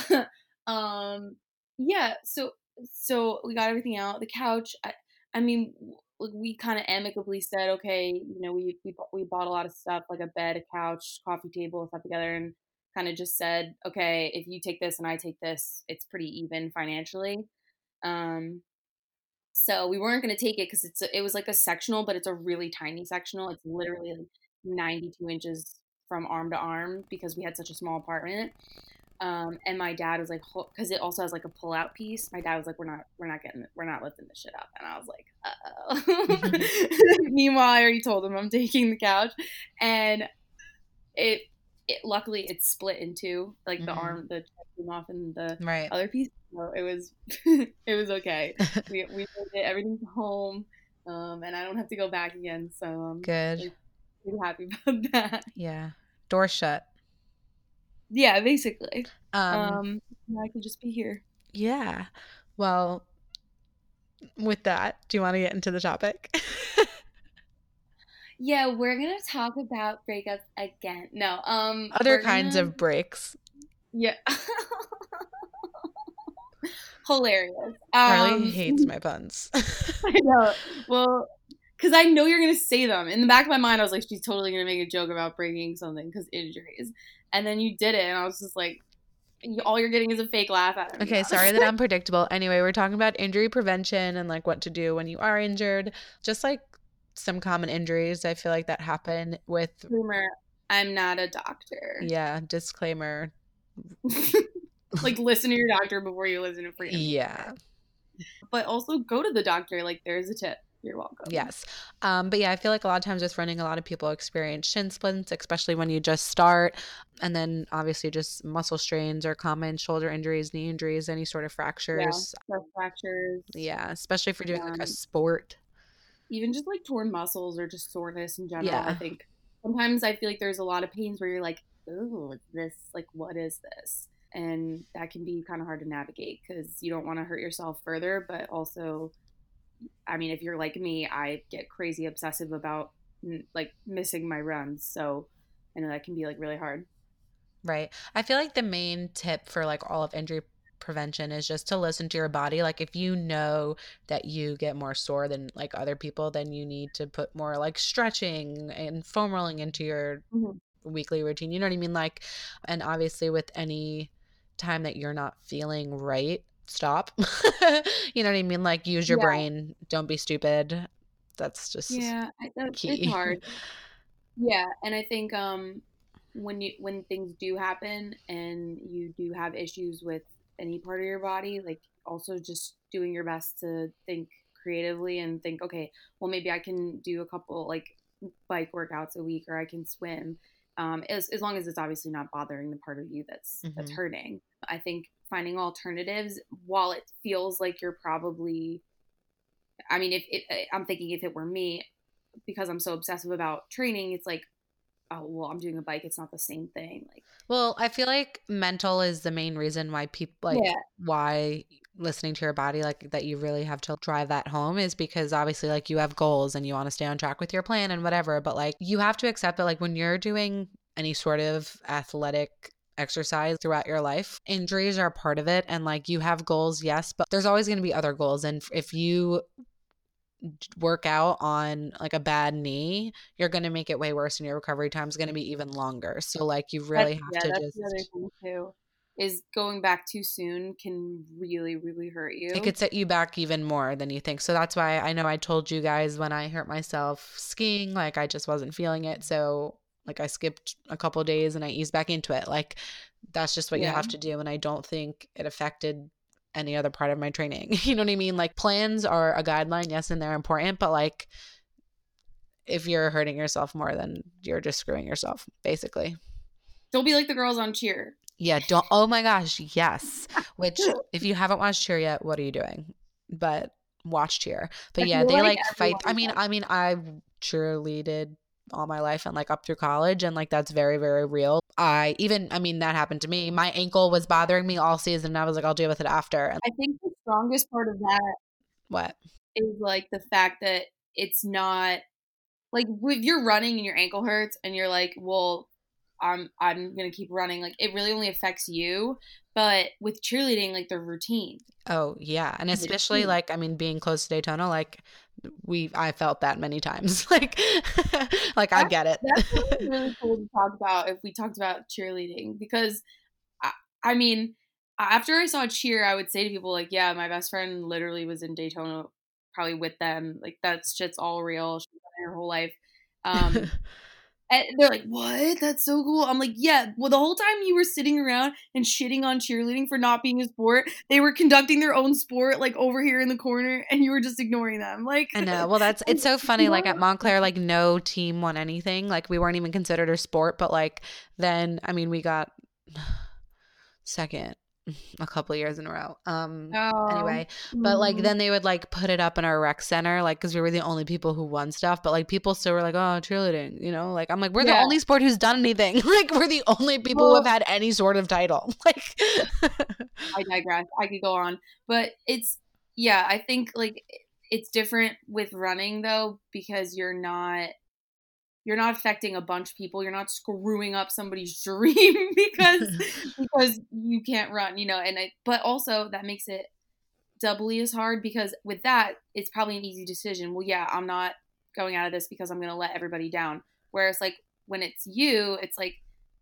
um, yeah. So, so we got everything out. The couch. I, I mean, we kind of amicably said, okay, you know, we, we we bought a lot of stuff like a bed, a couch, coffee table, stuff together, and kind of just said, okay, if you take this and I take this, it's pretty even financially. Um, so we weren't going to take it because it's a, it was like a sectional, but it's a really tiny sectional. It's literally like 92 inches from arm to arm because we had such a small apartment. Um, and my dad was like, because it also has like a pull out piece. My dad was like, we're not, we're not getting, we're not lifting this shit up. And I was like, Uh oh. Meanwhile, I already told him I'm taking the couch, and it, it luckily it's split in two, like mm-hmm. the arm, the came off, and the right. other piece. So it was, it was okay. we we did everything's home, um, and I don't have to go back again. So um, good. Like, pretty happy about that. Yeah, door shut. Yeah, basically. Um, um I could just be here. Yeah. Well, with that, do you want to get into the topic? Yeah, we're gonna talk about breakups again. No, um, other kinds gonna... of breaks. Yeah. Hilarious. Carly um, hates my puns. I know. Well, because I know you're gonna say them. In the back of my mind, I was like, she's totally gonna make a joke about breaking something because injuries and then you did it, and I was just like, all you're getting is a fake laugh at me. Okay, sorry that I'm predictable. Anyway, we're talking about injury prevention and like what to do when you are injured. Just like some common injuries, I feel like that happen with. Disclaimer: I'm not a doctor. Yeah, disclaimer. like listen to your doctor before you listen to free. Yeah. But also go to the doctor. Like there's a tip. You're welcome. Yes. Um, but yeah, I feel like a lot of times with running, a lot of people experience shin splints, especially when you just start. And then obviously just muscle strains or common shoulder injuries, knee injuries, any sort of fractures. Yeah, fractures. Yeah, especially if you're doing like a sport. Even just like torn muscles or just soreness in general. Yeah. I think sometimes I feel like there's a lot of pains where you're like, oh, this, like, what is this? And that can be kind of hard to navigate because you don't want to hurt yourself further, but also I mean, if you're like me, I get crazy obsessive about like missing my runs. So I know that can be like really hard. Right. I feel like the main tip for like all of injury prevention is just to listen to your body. Like if you know that you get more sore than like other people, then you need to put more like stretching and foam rolling into your mm-hmm. weekly routine. You know what I mean? Like, and obviously with any time that you're not feeling right, stop. you know what I mean? Like use your yeah. brain. Don't be stupid. That's just yeah. That's key. It's hard. yeah, and I think um when you when things do happen and you do have issues with any part of your body, like also just doing your best to think creatively and think, okay, well maybe I can do a couple like bike workouts a week or I can swim. Um, as, as long as it's obviously not bothering the part of you that's mm-hmm. that's hurting. I think finding alternatives while it feels like you're probably I mean if it, I'm thinking if it were me because I'm so obsessive about training it's like oh well I'm doing a bike it's not the same thing like well I feel like mental is the main reason why people like yeah. why listening to your body like that you really have to drive that home is because obviously like you have goals and you want to stay on track with your plan and whatever but like you have to accept that like when you're doing any sort of athletic exercise throughout your life. Injuries are part of it. And like you have goals, yes, but there's always going to be other goals. And if you work out on like a bad knee, you're going to make it way worse and your recovery time is going to be even longer. So like you really that's, have yeah, to just the other thing too. Is going back too soon can really, really hurt you. It could set you back even more than you think. So that's why I know I told you guys when I hurt myself skiing, like I just wasn't feeling it. So like I skipped a couple days and I eased back into it. Like that's just what yeah. you have to do. And I don't think it affected any other part of my training. you know what I mean? Like plans are a guideline, yes, and they're important, but like if you're hurting yourself more, then you're just screwing yourself, basically. Don't be like the girls on cheer. Yeah, don't oh my gosh, yes. Which if you haven't watched cheer yet, what are you doing? But watch cheer. But yeah, they like, like fight I mean, I mean I cheerleaded all my life and like up through college and like that's very very real. I even i mean that happened to me. My ankle was bothering me all season and i was like i'll deal with it after. I think the strongest part of that what? is like the fact that it's not like if you're running and your ankle hurts and you're like well i'm i'm gonna keep running like it really only affects you but with cheerleading like the routine. Oh yeah and especially like i mean being close to daytona like we I felt that many times. like like I get it. That's really cool to talk about if we talked about cheerleading because I, I mean after I saw cheer, I would say to people like, "Yeah, my best friend literally was in Daytona, probably with them. Like that shit's all real. She's done her whole life." Um, and they're like, "What? That's so cool." I'm like, "Yeah." Well, the whole time you were sitting around and shitting on cheerleading for not being a sport, they were conducting their own sport, like over here in the corner, and you were just ignoring them. Like, I know. Well, that's it's so funny. Like at Montclair, like no team won anything. Like we weren't even considered a sport. But like then, I mean, we got second a couple years in a row. Um oh. anyway, but like then they would like put it up in our rec center like cuz we were the only people who won stuff, but like people still were like, "Oh, cheerleading," you know? Like I'm like, "We're yeah. the only sport who's done anything." like we're the only people well, who have had any sort of title. Like I digress. I could go on, but it's yeah, I think like it's different with running though because you're not you're not affecting a bunch of people. You're not screwing up somebody's dream because because you can't run, you know. And I, but also that makes it doubly as hard because with that, it's probably an easy decision. Well, yeah, I'm not going out of this because I'm going to let everybody down. Whereas like when it's you, it's like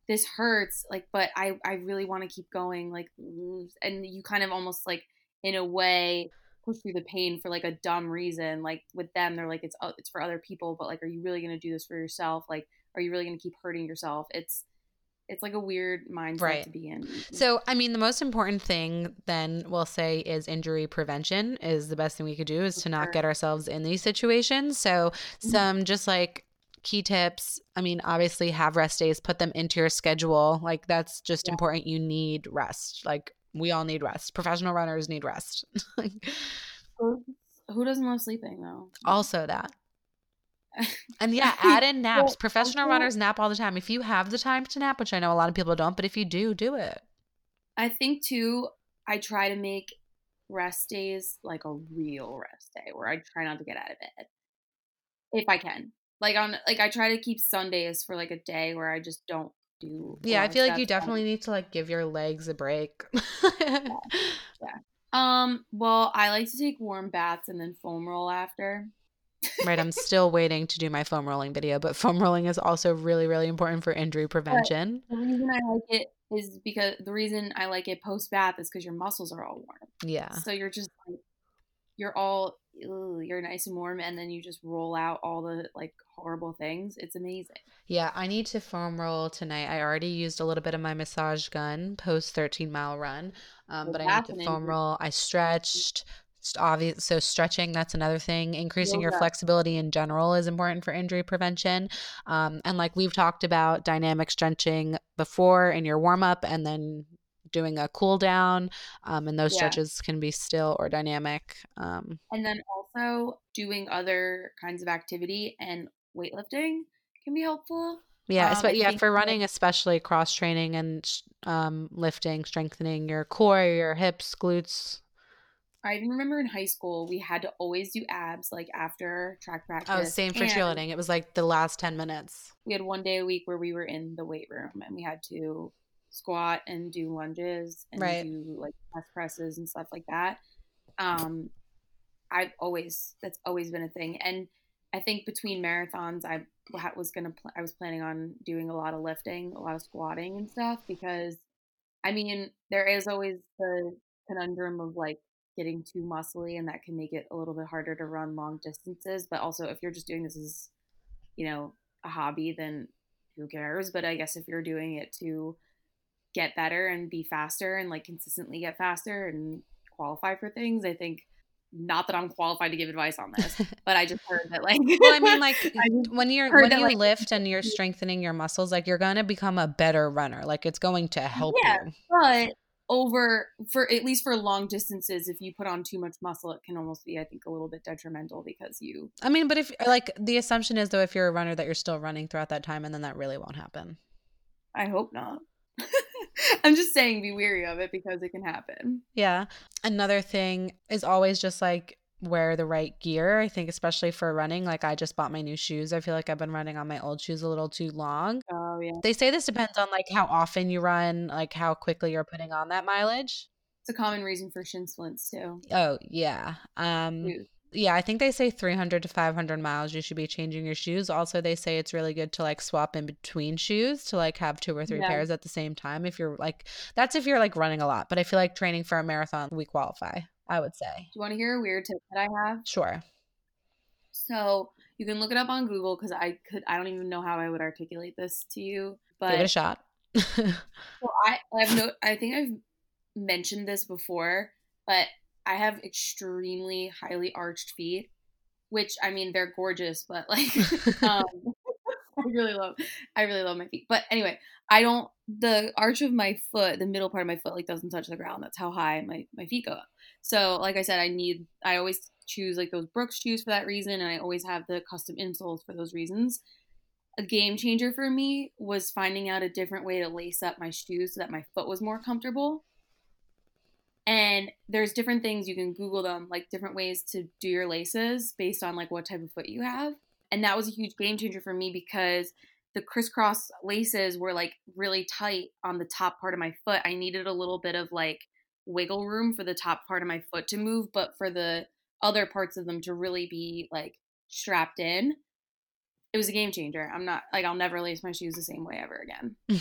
this hurts, like, but I I really want to keep going, like, and you kind of almost like in a way push through the pain for like a dumb reason. Like with them, they're like it's it's for other people, but like, are you really going to do this for yourself? Like, are you really going to keep hurting yourself? It's it's like a weird mindset right. to be in. So, I mean, the most important thing then we'll say is injury prevention is the best thing we could do is to not get ourselves in these situations. So, mm-hmm. some just like key tips. I mean, obviously have rest days, put them into your schedule. Like that's just yeah. important. You need rest. Like we all need rest. Professional runners need rest. Who doesn't love sleeping though? Also that. And yeah, add in naps. well, Professional runners nap all the time. If you have the time to nap, which I know a lot of people don't, but if you do, do it. I think too, I try to make rest days like a real rest day where I try not to get out of bed if I can. Like on like I try to keep Sundays for like a day where I just don't do. Yeah, I feel like you definitely need to like give your legs a break. yeah. yeah. Um. Well, I like to take warm baths and then foam roll after. right. I'm still waiting to do my foam rolling video, but foam rolling is also really, really important for injury prevention. But the reason I like it is because the reason I like it post bath is because your muscles are all warm. Yeah. So you're just like, you're all you're nice and warm and then you just roll out all the like horrible things it's amazing. Yeah i need to foam roll tonight. I already used a little bit of my massage gun post 13 mile run um, well, but i need to foam roll. I stretched obvious so stretching that's another thing. Increasing your flexibility in general is important for injury prevention um, and like we've talked about dynamic stretching before in your warm up and then doing a cool down um, and those yeah. stretches can be still or dynamic um, and then also doing other kinds of activity and weightlifting can be helpful yeah um, but yeah for running especially cross training and um, lifting strengthening your core your hips glutes I even remember in high school we had to always do abs like after track practice. Oh, same for cheerleading. It was like the last ten minutes. We had one day a week where we were in the weight room and we had to squat and do lunges and right. do like chest presses and stuff like that. Um, I've always that's always been a thing, and I think between marathons, I was gonna pl- I was planning on doing a lot of lifting, a lot of squatting and stuff because, I mean, there is always the conundrum of like getting too muscly, and that can make it a little bit harder to run long distances. But also, if you're just doing this as, you know, a hobby, then who cares? But I guess if you're doing it to get better and be faster and like consistently get faster and qualify for things. I think not that I'm qualified to give advice on this, but I just heard that like Well, I mean like when you're when that, you like, lift and you're strengthening your muscles, like you're gonna become a better runner. Like it's going to help yeah, you. But over for at least for long distances if you put on too much muscle it can almost be i think a little bit detrimental because you i mean but if like the assumption is though if you're a runner that you're still running throughout that time and then that really won't happen i hope not I'm just saying be weary of it because it can happen. Yeah. Another thing is always just like wear the right gear. I think especially for running, like I just bought my new shoes. I feel like I've been running on my old shoes a little too long. Oh yeah. They say this depends on like how often you run, like how quickly you're putting on that mileage. It's a common reason for shin splints too. Oh yeah. Um yeah, I think they say 300 to 500 miles you should be changing your shoes. Also, they say it's really good to like swap in between shoes to like have two or three Yeah. pairs at the same time if you're like that's if you're like running a lot. But I feel like training for a marathon we qualify, I would say. Do you want to hear a weird tip that I have? Sure. So you can look it up on Google because I could I don't even know how I would articulate this to you. But Give it a shot. So I I've no I think I've mentioned this before, but I have extremely highly arched feet, which I mean they're gorgeous, but like um I really love I really love my feet. But anyway, I don't the arch of my foot, the middle part of my foot like doesn't touch the ground. That's how high my my feet go up. So like I said, I need I always choose like those Brooks shoes for that reason and I always have the custom insoles for those reasons a game changer for me was finding out a different way to lace up my shoes so that my foot was more comfortable. And there's different things you can Google them, like different ways to do your laces based on like what type of foot you have. And that was a huge game changer for me because the crisscross laces were like really tight on the top part of my foot. I needed a little bit of like wiggle room for the top part of my foot to move, but for the other parts of them to really be like strapped in it was a game changer. I'm not like I'll never lace my shoes the same way ever again.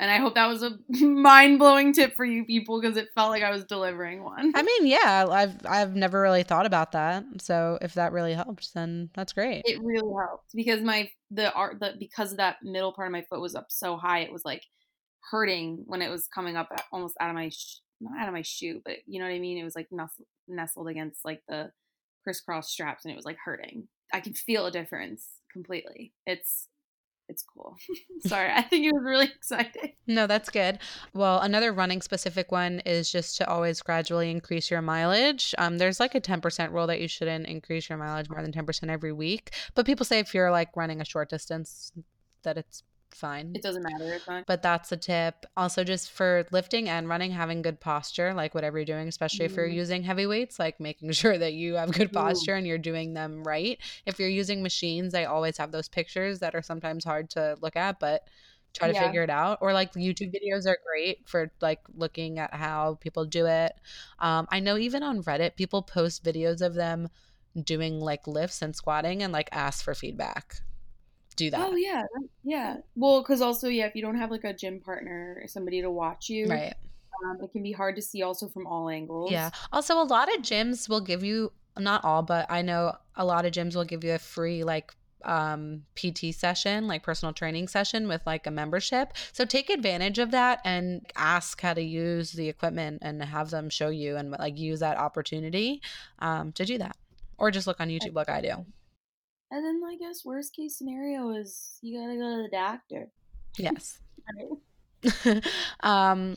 and I hope that was a mind blowing tip for you people because it felt like I was delivering one. I mean, yeah, I've I've never really thought about that. So if that really helps, then that's great. It really helped because my the art the because of that middle part of my foot was up so high, it was like hurting when it was coming up uh, almost out of my sh- not out of my shoe, but you know what I mean. It was like nestled, nestled against like the crisscross straps, and it was like hurting. I can feel a difference completely. It's it's cool. Sorry, I think it was really exciting. No, that's good. Well, another running specific one is just to always gradually increase your mileage. Um, there's like a 10% rule that you shouldn't increase your mileage more than 10% every week. But people say if you're like running a short distance, that it's fine. It doesn't matter. It's fine. But that's a tip. Also, just for lifting and running, having good posture, like whatever you're doing, especially if you're Mhm. using heavy weights, like making sure that you have good posture and you're doing them right. If you're using machines, they always have those pictures that are sometimes hard to look at, but try to Yeah. figure it out. Or like YouTube videos are great for like looking at how people do it. Um, I know even on Reddit, people post videos of them doing like lifts and squatting and like ask for feedback. Do that. Oh yeah, yeah. Well, because also yeah, if you don't have like a gym partner, or somebody to watch you, Right. um, it can be hard to see also from all angles. Yeah. Also, a lot of gyms will give you, not all, but I know a lot of gyms will give you a free, like, um PT session, like personal training session with like a membership. So take advantage of that and ask how to use the equipment and have them show you and like use that opportunity um to do that. Or just look on YouTube like I do. And then I guess worst case scenario is you gotta go to the doctor. Yes. Um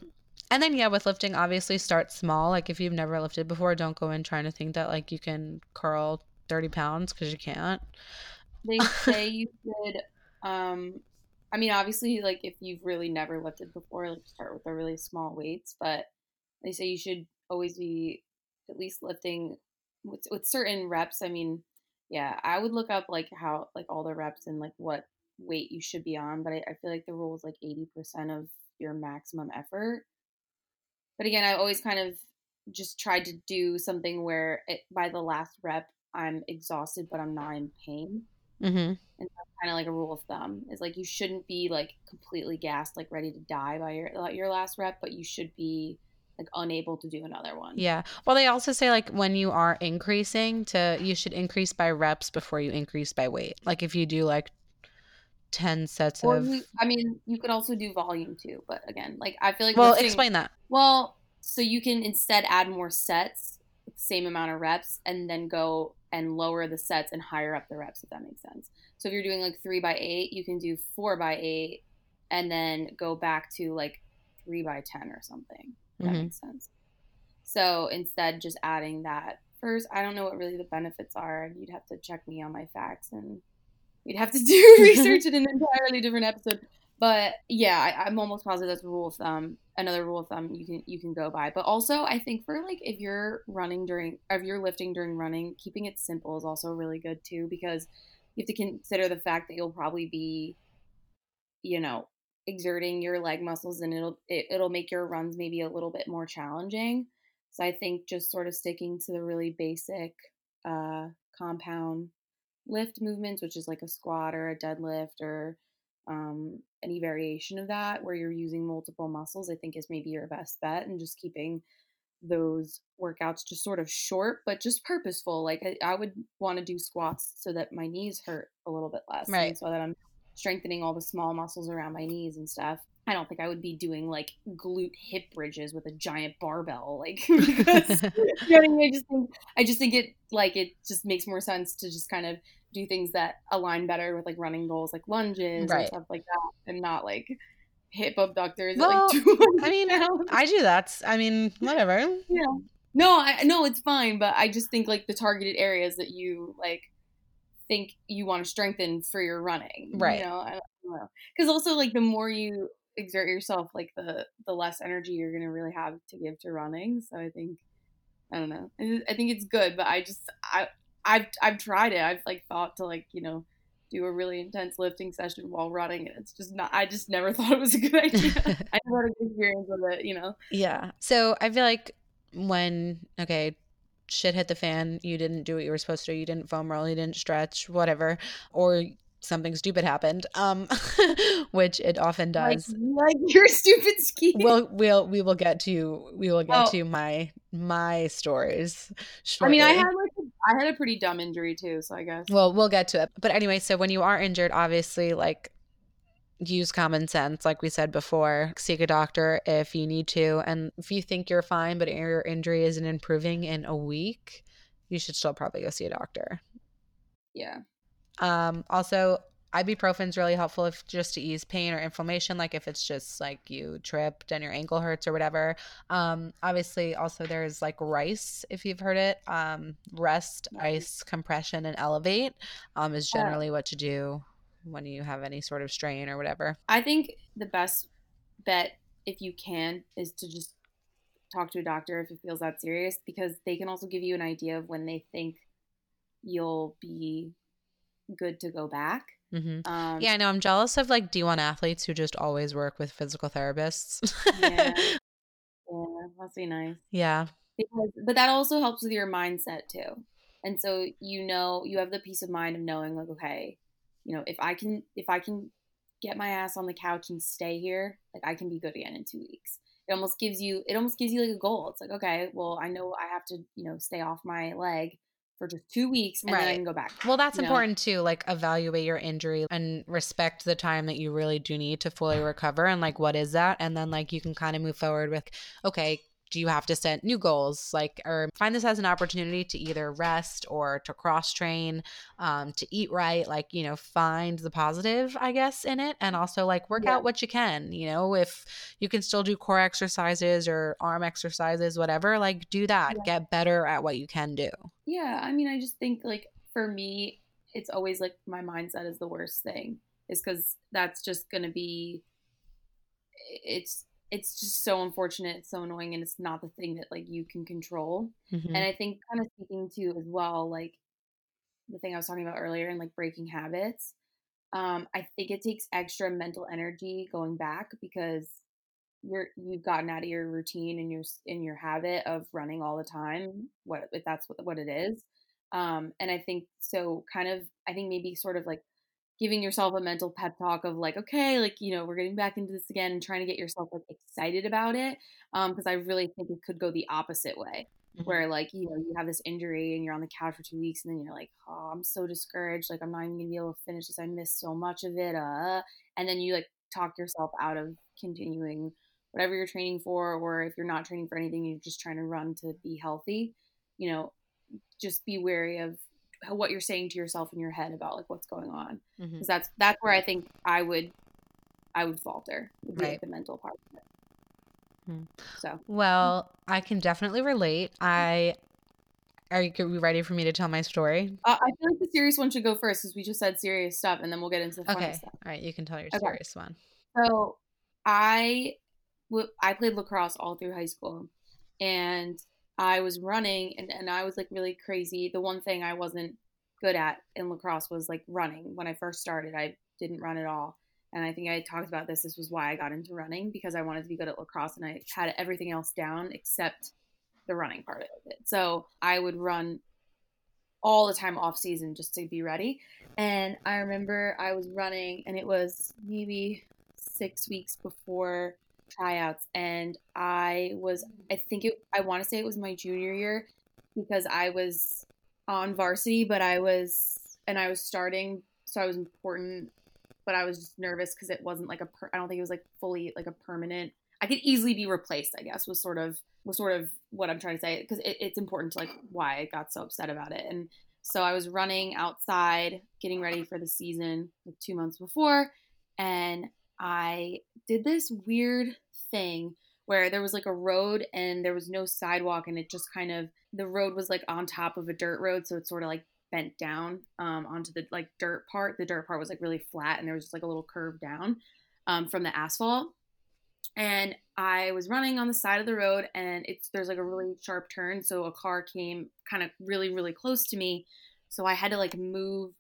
and then yeah with lifting obviously start small like if you've never lifted before don't go in trying to think that like you can curl 30 pounds because you can't They say you should. Um, I mean, obviously, like if you've really never lifted before, like start with the really small weights. But they say you should always be at least lifting with with certain reps. I mean, yeah, I would look up like how like all the reps and like what weight you should be on. But I, I feel like the rule is like eighty percent of your maximum effort. But again, I always kind of just tried to do something where it, by the last rep I'm exhausted, but I'm not in pain mm-hmm. and kind of like a rule of thumb is like you shouldn't be like completely gassed like ready to die by your your last rep but you should be like unable to do another one. Yeah. Well they also say like when you are increasing to you should increase by reps before you increase by weight. Like if you do like 10 sets or of you, i mean you could also do volume too but again like i feel like well explain that. Well so you can instead add more sets same amount of reps and then go and lower the sets and higher up the reps if that makes sense. So if you're doing like three by eight you can do four by eight and then go back to like three by ten or something that Mhm. makes sense. So instead just adding that first i don't know what really the benefits are you'd have to check me on my facts and we'd have to do research in an entirely different episode. But yeah I, i'm almost positive that's a rule of thumb another rule of thumb you can you can go by. But also i think for like if you're running during if you're lifting during running keeping it simple is also really good too because you have to consider the fact that you'll probably be you know exerting your leg muscles and it'll it, it'll make your runs maybe a little bit more challenging so i think just sort of sticking to the really basic uh, compound lift movements, which is like a squat or a deadlift or um, any variation of that where you're using multiple muscles, I think is maybe your best bet. And just keeping those workouts just sort of short, but just purposeful. Like I, I would want to do squats so that my knees hurt a little bit less, right? so that I'm strengthening all the small muscles around my knees and stuff. I don't think I would be doing like glute hip bridges with a giant barbell, like because you know I, just think I just think it like it just makes more sense to just kind of do things that align better with like running goals, like lunges right. and stuff like that, and not like hip abductors. Well, like I mean, I do that. I mean, whatever. Yeah. No, I no, it's fine, but I just think like the targeted areas that you like think you want to strengthen for your running, right? You know, I don't know because also like the more you exert yourself, like the the less energy you're gonna really have to give to running. So I think I don't know. I think it's good, but I just I I've I've tried it. I've like thought to like you know do a really intense lifting session while running and it's just not i just never thought it was a good idea i never had a good experience with it you know yeah so i feel like when okay shit hit the fan you didn't do what you were supposed to you didn't foam roll you didn't stretch whatever or something stupid happened um which it often does like, like your stupid ski we'll we'll we will get to we will get oh. to my my stories shortly. i mean i had like a, i had a pretty dumb injury too so i guess well we'll get to it but anyway so when you are injured obviously like use common sense like we said before seek a doctor if you need to and if you think you're fine but your injury isn't improving in a week you should still probably go see a doctor yeah um, also, ibuprofen is really helpful if just to ease pain or inflammation, like if it's just like you tripped and your ankle hurts or whatever. Um, obviously, also there's like RICE, if you've heard it. Um, rest, ice, compression, and elevate um, is generally what to do when you have any sort of strain or whatever. I think the best bet, if you can, is to just talk to a doctor if it feels that serious because they can also give you an idea of when they think you'll be good to go back. Mm-hmm. Um, yeah, I know. I'm jealous of like D1 athletes who just always work with physical therapists. yeah. yeah, must be nice. Yeah. Because, but that also helps with your mindset too. And so you know you have the peace of mind of knowing like okay, you know if I can if I can get my ass on the couch and stay here, like I can be good again in two weeks. It almost gives you it almost gives you like a goal. It's like okay, well I know I have to you know stay off my leg for just two weeks and right. then I can go back. Well, that's important know? too. Like evaluate your injury and respect the time that you really do need to fully recover and like what is that? And then like you can kind of move forward with, okay, do you have to set new goals like or find this as an opportunity to either rest or to cross train um, to eat right like you know find the positive i guess in it and also like work yeah. out what you can you know if you can still do core exercises or arm exercises whatever like do that yeah. get better at what you can do yeah i mean i just think like for me it's always like my mindset is the worst thing is because that's just gonna be it's it's just so unfortunate it's so annoying and it's not the thing that like you can control mm-hmm. and i think kind of speaking to as well like the thing i was talking about earlier and like breaking habits um i think it takes extra mental energy going back because you're you've gotten out of your routine and your in your habit of running all the time what if that's what, what it is um and i think so kind of i think maybe sort of like giving yourself a mental pep talk of like okay like you know we're getting back into this again and trying to get yourself like excited about it um because i really think it could go the opposite way mm-hmm. where like you know you have this injury and you're on the couch for two weeks and then you're like oh i'm so discouraged like i'm not even gonna be able to finish this i missed so much of it uh and then you like talk yourself out of continuing whatever you're training for or if you're not training for anything you're just trying to run to be healthy you know just be wary of what you're saying to yourself in your head about like what's going on because mm-hmm. that's that's where I think I would I would falter would right. like the mental part of it. Hmm. So well, I can definitely relate. I are you, are you ready for me to tell my story? Uh, I feel like the serious one should go first because we just said serious stuff, and then we'll get into the okay. stuff. All right, you can tell your okay. serious one. So, I w- I played lacrosse all through high school, and I was running and, and I was like really crazy. The one thing I wasn't good at in lacrosse was like running. When I first started, I didn't run at all. And I think I talked about this. This was why I got into running because I wanted to be good at lacrosse and I had everything else down except the running part of it. So I would run all the time off season just to be ready. And I remember I was running, and it was maybe six weeks before tryouts, and I was, I mm. think it, I want to say it was my junior year because I was on varsity, but I was, and I was starting, so I was important, but I was just nervous because it wasn't like a, per, I don't think it was like fully like a permanent. I could easily be replaced. I guess was sort of was sort of what I'm trying to say because it, it's important to like why I got so upset about it. And so I was running outside, getting ready for the season like two months before, and I did this weird thing where there was like a road and there was no sidewalk, and it just kind of the road was like on top of a dirt road, so it sort of like bent down um, onto the like dirt part. The dirt part was like really flat, and there was just like a little curve down um, from the asphalt. And I was running on the side of the road and it's there's like a really sharp turn so a car came kind of really really close to me. So I had to like move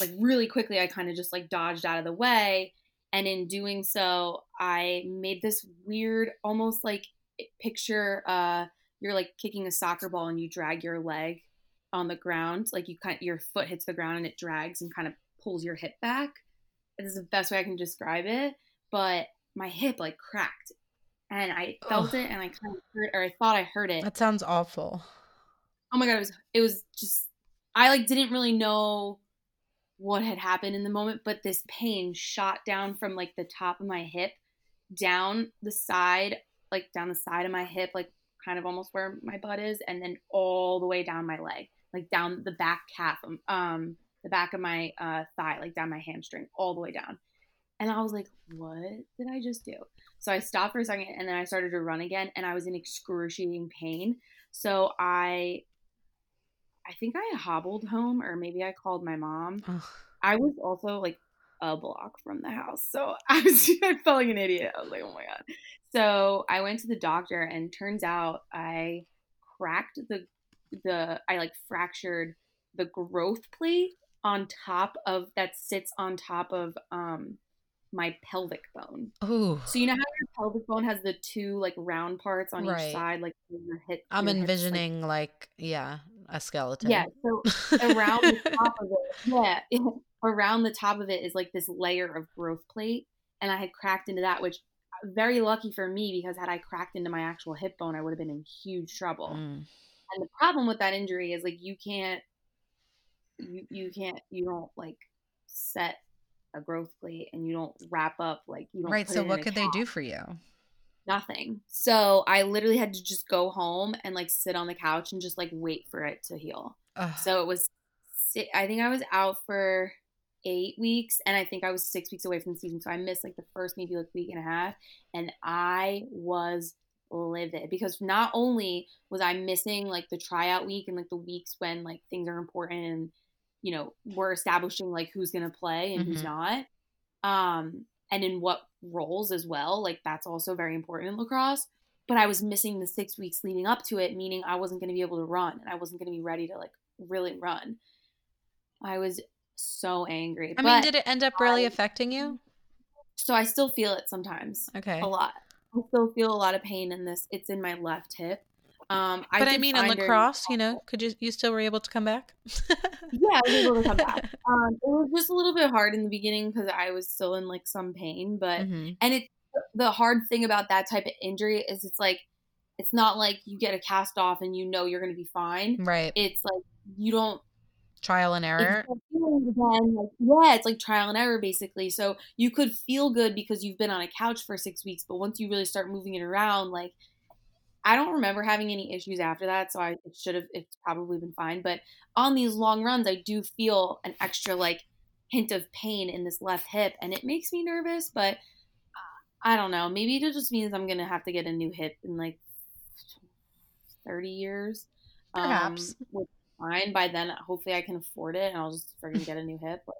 like really quickly. I kind of just like dodged out of the way and in doing so I made this weird almost like picture uh you're like kicking a soccer ball and you drag your leg on the ground like you kind of, your foot hits the ground and it drags and kind of pulls your hip back this is the best way I can describe it but my hip like cracked and I felt Ugh. it and I kind of heard or I thought I heard it. That sounds awful. Oh my god, it was it was just I like didn't really know what had happened in the moment, but this pain shot down from like the top of my hip down the side, like down the side of my hip, like kind of almost where my butt is, and then all the way down my leg, like down the back calf, um, um the back of my uh, thigh, like down my hamstring, all the way down. And I was like, what did I just do? So I stopped for a second and then I started to run again and I was in excruciating pain. So I I think I hobbled home or maybe I called my mom. Ugh. I was also like a block from the house. So I was I felt like an idiot. I was like, oh my God. So I went to the doctor and turns out I cracked the the I like fractured the growth plate on top of that sits on top of um my pelvic bone. Oh. So you know how your pelvic bone has the two like round parts on right. each side, like your hip. I'm your envisioning hips, like, like, yeah, a skeleton. Yeah. So around the top of it, yeah, around the top of it is like this layer of growth plate, and I had cracked into that, which uh, very lucky for me because had I cracked into my actual hip bone, I would have been in huge trouble. Mm. And the problem with that injury is like you can't, you you can't, you don't like set a growth plate and you don't wrap up like you don't right so what could they do for you nothing so i literally had to just go home and like sit on the couch and just like wait for it to heal Ugh. so it was i think i was out for eight weeks and i think i was six weeks away from the season so i missed like the first maybe like week and a half and i was livid because not only was i missing like the tryout week and like the weeks when like things are important and you know we're establishing like who's going to play and mm-hmm. who's not um and in what roles as well like that's also very important in lacrosse but i was missing the six weeks leading up to it meaning i wasn't going to be able to run and i wasn't going to be ready to like really run. I was so angry i mean did it end up really I, affecting you? So i still feel it sometimes okay. a lot. I still feel a lot of pain in this it's in my left hip um, but I, I mean, in lacrosse, you know, could you you still were able to come back? yeah, I was able to come back. Um, it was just a little bit hard in the beginning because I was still in like some pain, but mm-hmm. and it the hard thing about that type of injury is it's like it's not like you get a cast off and you know you're going to be fine. Right. It's like you don't trial and error. Again, like, yeah, it's like trial and error basically. So you could feel good because you've been on a couch for six weeks, but once you really start moving it around, like I don't remember having any issues after that, so I it should have it's probably been fine. But on these long runs, I do feel an extra like hint of pain in this left hip, and it makes me nervous. But uh, I don't know. Maybe it just means I'm gonna have to get a new hip in like 30 years. Perhaps. Um, fine. By then, hopefully, I can afford it, and I'll just freaking get a new hip. But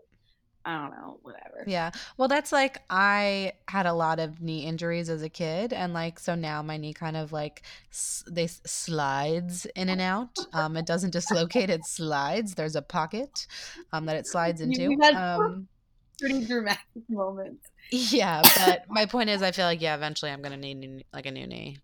I don't know, whatever. Yeah. Well, that's like I had a lot of knee injuries as a kid and like so now my knee kind of like s- they slides in and out. Um it doesn't dislocate, it slides. There's a pocket um that it slides into. Um pretty dramatic moments. Yeah, but my point is I feel like yeah, eventually I'm going to need like a new knee.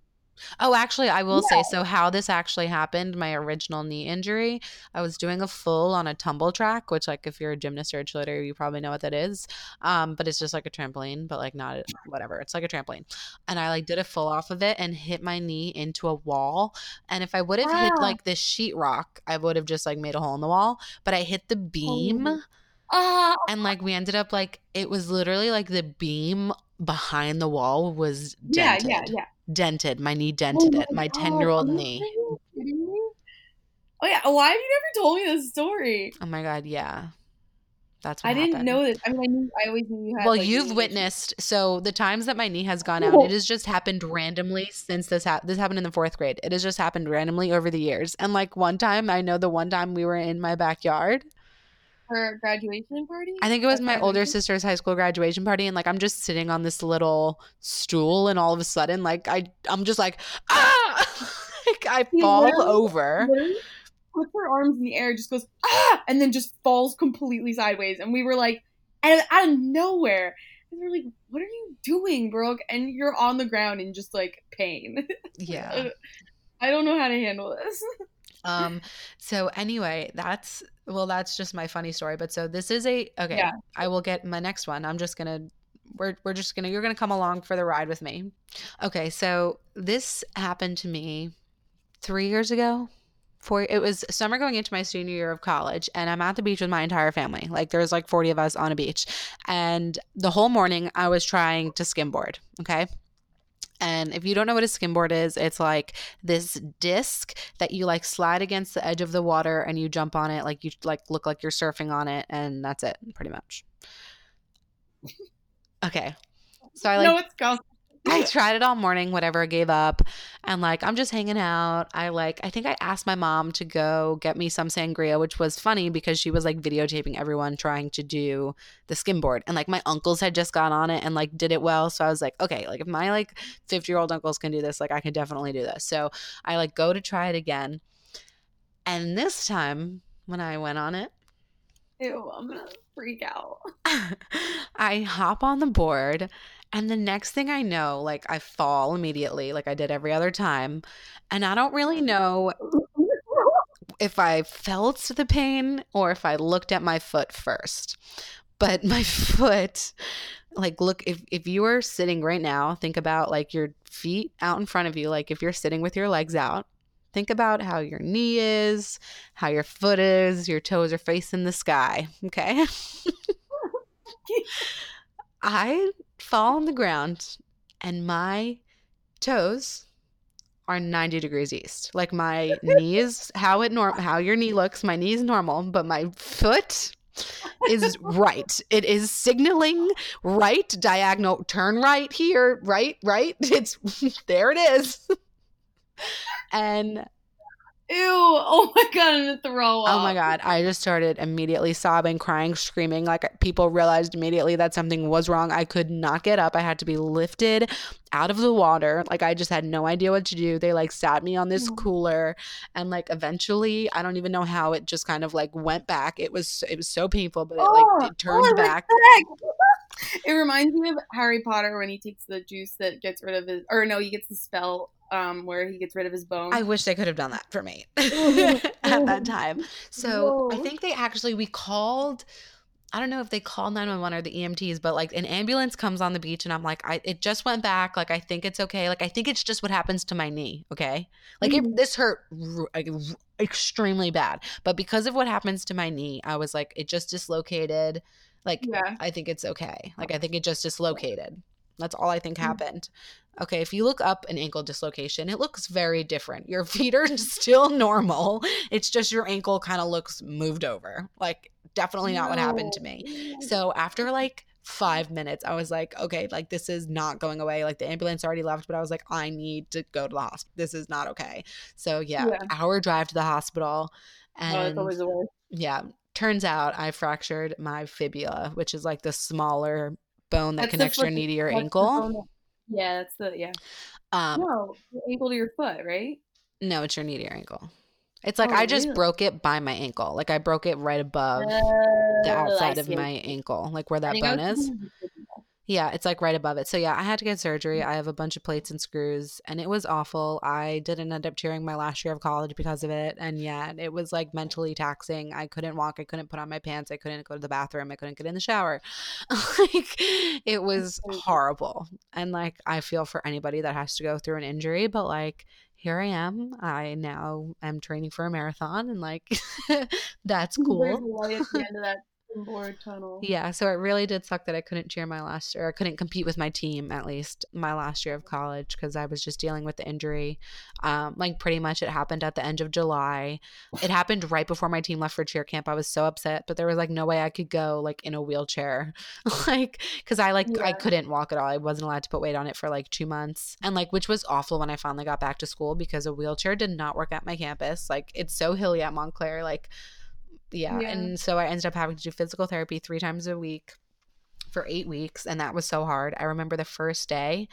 Oh, actually, I will Yeah. say so. How this actually happened, my original knee injury, I was doing a full on a tumble track, which, like, if you're a gymnast or a cheerleader, you probably know what that is. Um, but it's just like a trampoline, but like not whatever. It's like a trampoline, and I like did a full off of it and hit my knee into a wall. And if I would have hit like this sheetrock, I would have just like made a hole in the wall. But I hit the beam, Oh. Ah, and like we ended up like it was literally like the beam behind the wall was dented. yeah, yeah, yeah. Dented. My knee oh dented Oh it. My 10 year old knee. Oh yeah, why have you never told me this story? Oh my God. Yeah. That's what I didn't know this. I mean, I knew. I always knew you had. Well, like, you've witnessed. So the times that my knee has gone out, it has just happened randomly since this happened. This happened in the fourth grade. It has just happened randomly over the years. And like one time, I know the one time we were in my backyard. A graduation party. I think it was my older sister's high school graduation party, and like I'm just sitting on this little stool, and all of a sudden, like I, I'm just like, ah, like I You fall literally- over. Literally puts her arms in the air, just goes ah, and then just falls completely sideways. And we were like, and out of nowhere, and we're like, "What are you doing, Brooke?" And you're on the ground in just like pain. Yeah. I don't know how to handle this. Um, so anyway, that's well, that's just my funny story. But so this is a okay. Yeah. I will get my next one. I'm just gonna we're we're just gonna you're gonna come along for the ride with me. Okay, so this happened to me three years ago. Four it was summer going into my senior year of college, and I'm at the beach with my entire family. Like there's like 40 of us on a beach. And the whole morning I was trying to skimboard. Okay. And if you don't know what a skimboard is, it's like this disc that you like slide against the edge of the water and you jump on it like you like look like you're surfing on it and that's it pretty much. Okay. So I like no, it's gone. I tried it all morning, whatever, I gave up. And like, I'm just hanging out. I like, I think I asked my mom to go get me some sangria, which was funny because she was like videotaping everyone trying to do the skimboard. And like, my uncles had just got on it and like did it well. So I was like, okay, like if my like 50 year old uncles can do this, like I can definitely do this. So I like go to try it again. And this time when I went on it, Ew, I'm gonna freak out. I hop on the board, and the next thing I know, like I fall immediately, like I did every other time. And I don't really know if I felt the pain or if I looked at my foot first. But my foot, like, look, if, if you are sitting right now, think about like your feet out in front of you, like if you're sitting with your legs out. Think about how your knee is, how your foot is, your toes are facing the sky. Okay. I fall on the ground and my toes are 90 degrees east. Like my knees, how it norm how your knee looks, my knee is normal, but my foot is right. It is signaling right, diagonal, turn right here, right, right. It's there it is. And Ew! Oh my god, I'm gonna throw up. Oh my god, I just started immediately sobbing, crying, screaming. Like people realized immediately that something was wrong. I could not get up. I had to be lifted out of the water. Like I just had no idea what to do. They like sat me on this Mm. cooler and like eventually, I don't even know how it just kind of like went back. It was it was so painful, but it Oh, like it turned oh, back. it reminds me of Harry Potter when he takes the juice that gets rid of his, or no, he gets the spell um where he gets rid of his bone. I wish they could have done that for me at that time. So I think they actually we called. I don't know if they called 911 or the EMTs, but like an ambulance comes on the beach and I'm like, I it just went back. Like I think it's okay. Like I think it's just what happens to my knee. Okay, like it, Mhm. this hurt r- like, r- extremely bad, but because of what happens to my knee, I was like, it just dislocated. Like yeah. I think it's okay. Like I think it just dislocated. That's all I think Mm. happened. Okay, if you look up an ankle dislocation, it looks very different. Your feet are still normal. It's just your ankle kind of looks moved over. Like definitely not what happened to me. So after like 5 minutes, I was like, okay, like this is not going away. Like the ambulance already left, but I was like I need to go to the hospital. This is not okay. So yeah, Yeah. hour drive to the hospital Oh, and always the worst. yeah, turns out I fractured my fibula, which is like the smaller bone that That's connects your knee to your ankle. Yeah, that's the yeah. Um, no, ankle to your foot, right? no, it's your knee to your ankle. It's like Oh, I just really? broke it by my ankle. Like I broke it right above the Oh, outside of my ankle, like where that bone is. thinking the. Yeah, it's like right above it. So yeah, I had to get surgery. I have a bunch of plates and screws and it was awful. I didn't end up cheering my last year of college because of it. And yeah, it was like mentally taxing. I couldn't walk, I couldn't put on my pants, I couldn't go to the bathroom, I couldn't get in the shower. like it was horrible. And like I feel for anybody that has to go through an injury, but like here I am. I now am training for a marathon and like that's cool. There's light at the end of that board tunnel. Yeah, so it really did suck that I couldn't cheer my last or I couldn't compete with my team at least my last year of college because I was just dealing with the injury. Um, like pretty much it happened at the end of July. It happened right before my team left for cheer camp. I was so upset, but there was like no way I could go like in a wheelchair, like because I like yeah. I couldn't walk at all. I wasn't allowed to put weight on it for like two months, and like which was awful when I finally got back to school because a wheelchair did not work at my campus. Like it's so hilly at Montclair, like yeah. yeah. And so I ended up having to do physical therapy three times a week for eight weeks. And that was so hard. I remember the first day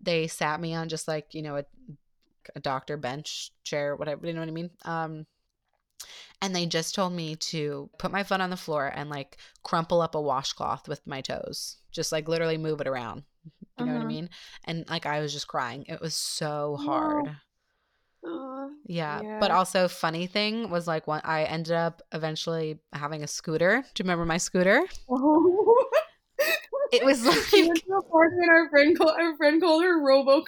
they sat me on just like, you know, a, a doctor bench chair, whatever, you know what I mean? Um, and they just told me to put my foot on the floor and like crumple up a washcloth with my toes, just like literally move it around. You know uh-huh. what I uh-huh. mean? And like I was just crying. It was so hard. Yeah. Yeah. But also funny thing was like when I ended up eventually having a scooter. Do you remember my scooter? Oh. It was like we went to a and our friend called our friend called her RoboCop.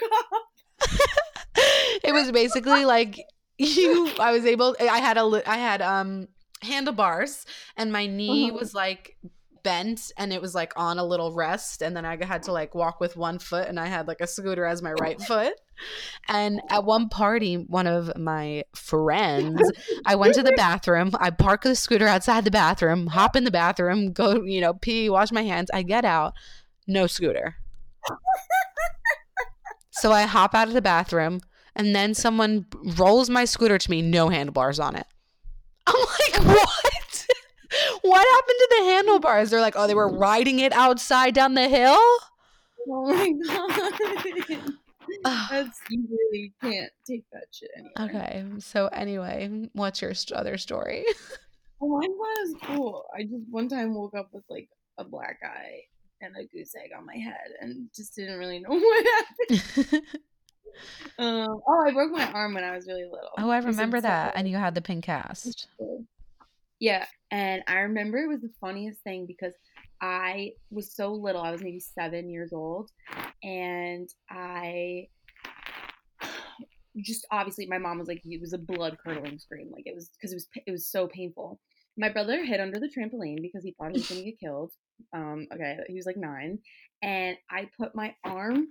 it was basically like you I was able I had a I had um handlebars and my knee uh-huh. was like bent and it was like on a little rest and then I had to like walk with one foot and I had like a scooter as my right foot. And at one party, one of my friends, I went to the bathroom. I park the scooter outside the bathroom, hop in the bathroom, go, you know, pee, wash my hands. I get out, no scooter. so I hop out of the bathroom and then someone rolls my scooter to me, no handlebars on it. I'm like, what? What happened to the handlebars? They're like, oh, they were riding it outside down the hill. Oh my god. That's you really can't take that shit anywhere. Okay, so anyway, what's your other story? Oh, mine was cool. I just one time woke up with like a black eye and a goose egg on my head, and just didn't really know what happened. um, oh, I broke my arm when I was really little. Oh, I remember that. And you had the pink cast. Yeah, and I remember it was the funniest thing because I was so little. I was maybe seven years old, and I just obviously my mom was like it was a blood curdling scream, like it was because it was it was so painful. My brother hid under the trampoline because he thought he was gonna get killed. Um, okay, he was like nine, and I put my arm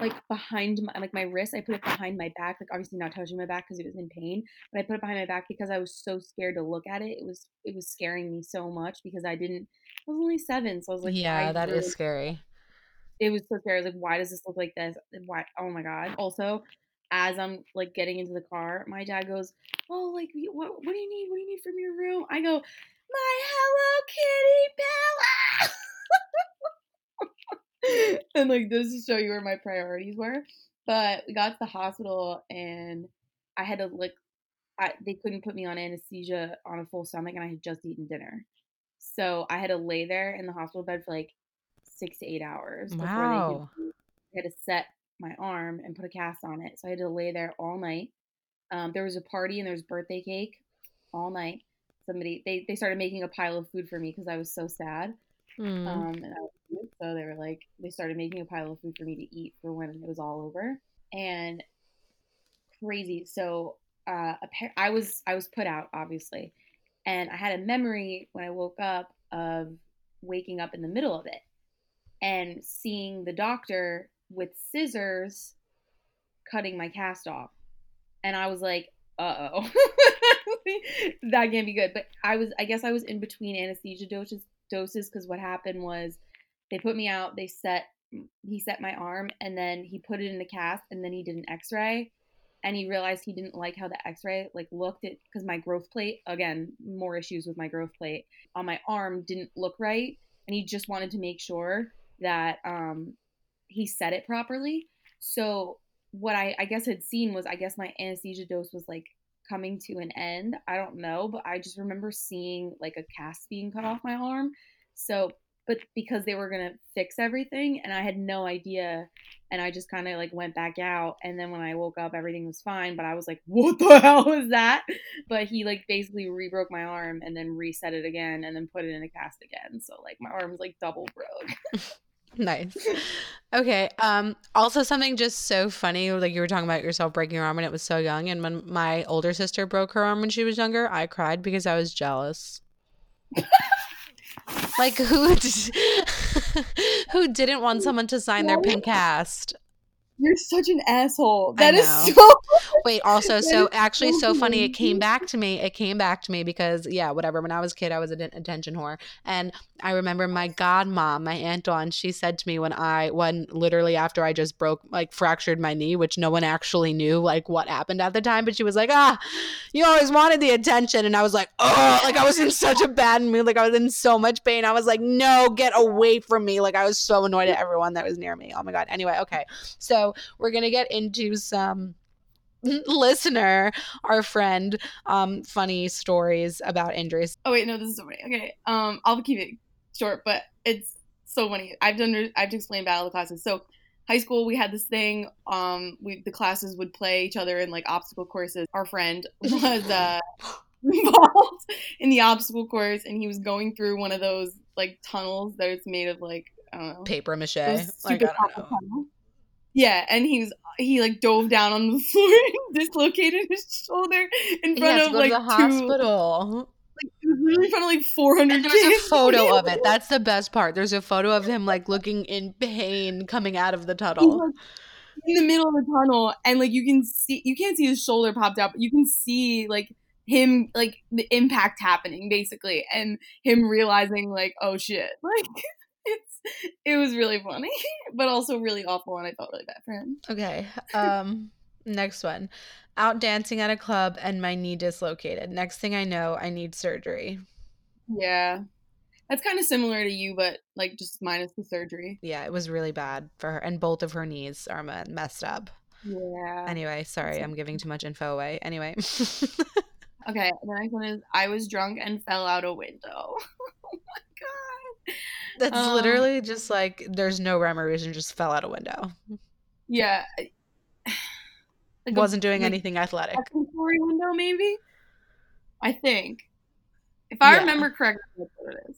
like behind my like my wrist. I put it behind my back, like obviously not touching my back because it was in pain, but I put it behind my back because I was so scared to look at it. It was it was scaring me so much because I didn't. I was only seven, so I was like, yeah, that is scary. It was so scary. I was like, why does this look like this? Why? Oh my god. Also, as I'm like getting into the car, my dad goes, "Oh, like what? What do you need? What do you need from your room?" I go, "My Hello Kitty Bella." and like this to show you where my priorities were. But we got to the hospital and I had to like I, they couldn't put me on anesthesia on a full stomach and I had just eaten dinner. So I had to lay there in the hospital bed for like six to eight hours wow. before they, could, they had to set my arm and put a cast on it. So I had to lay there all night. Um, there was a party and there was birthday cake all night. Somebody they they started making a pile of food for me because I was so sad. Mm. Um, and I was so they were like, they started making a pile of food for me to eat for when it was all over. And crazy. So uh, I was I was put out obviously, and I had a memory when I woke up of waking up in the middle of it and seeing the doctor with scissors cutting my cast off, and I was like, uh oh, that can't be good. But I was I guess I was in between anesthesia doses doses because what happened was they put me out. They set he set my arm and then he put it in the cast and then he did an X-ray and he realized he didn't like how the X-ray like looked at because my growth plate again more issues with my growth plate on my arm didn't look right and he just wanted to make sure that um he set it properly. So what I I guess had seen was I guess my anesthesia dose was like coming to an end. I don't know, but I just remember seeing like a cast being cut off my arm. So but because they were gonna fix everything, and I had no idea, and I just kind of like went back out, and then when I woke up, everything was fine, but I was like, what the hell was that? But he like basically re-broke my arm and then reset it again, and then put it in a cast again. So like my arm's like double broke. Nice. Okay. Um also something just so funny like you were talking about yourself breaking your arm when it was so young and when my older sister broke her arm when she was younger, I cried because I was jealous. like who who didn't want someone to sign their pink cast? You're such an asshole. That is so. Wait, also, so actually, so so funny. It came back to me. It came back to me because, yeah, whatever. When I was a kid, I was an attention whore, and I remember my godmom, my aunt Dawn. She said to me when I, when literally after I just broke, like fractured my knee, which no one actually knew like what happened at the time, but she was like, "Ah, you always wanted the attention," and I was like, "Oh," like I was in such a bad mood, like I was in so much pain. I was like, "No, get away from me!" Like I was so annoyed at everyone that was near me. Oh my god. Anyway, okay, so we're gonna get into some listener, our friend, um, funny stories about injuries. Oh wait, no, this is so funny. Okay, um, I'll keep it short, but it's so funny. I've done. I have to explain battle of the classes. So, high school, we had this thing. Um, we the classes would play each other in like obstacle courses. Our friend was uh involved in the obstacle course, and he was going through one of those like tunnels that it's made of like I don't know Paper mache. Like, I don't know. Yeah, and he was he like dove down on the floor and dislocated his shoulder in front of like to the two. hospital. Like, it was literally in front of like four hundred. And there's a photo of it. That's the best part. There's a photo of him like looking in pain coming out of the tunnel. like in the middle of the tunnel, and like you can see, you can't see his shoulder popped out, but you can see like him, like the impact happening basically, and him realizing like, oh shit, like it was really funny, but also really awful, and I felt really bad for him. Okay. Um next one. Out dancing at a club and my knee dislocated. Next thing I know, I need surgery. Yeah, that's kind of similar to you, but like just minus the surgery. Yeah, it was really bad for her and both of her knees are messed up. Yeah. Anyway, sorry, I'm giving too much info away. Anyway. Okay, the next one is I was drunk and fell out a window. oh my god. That's Um, literally just like there's no rhyme or reason, just fell out a window. Yeah. Like Wasn't doing like anything athletic. story window, maybe. I think, if I Yeah. remember correctly, that's what it is.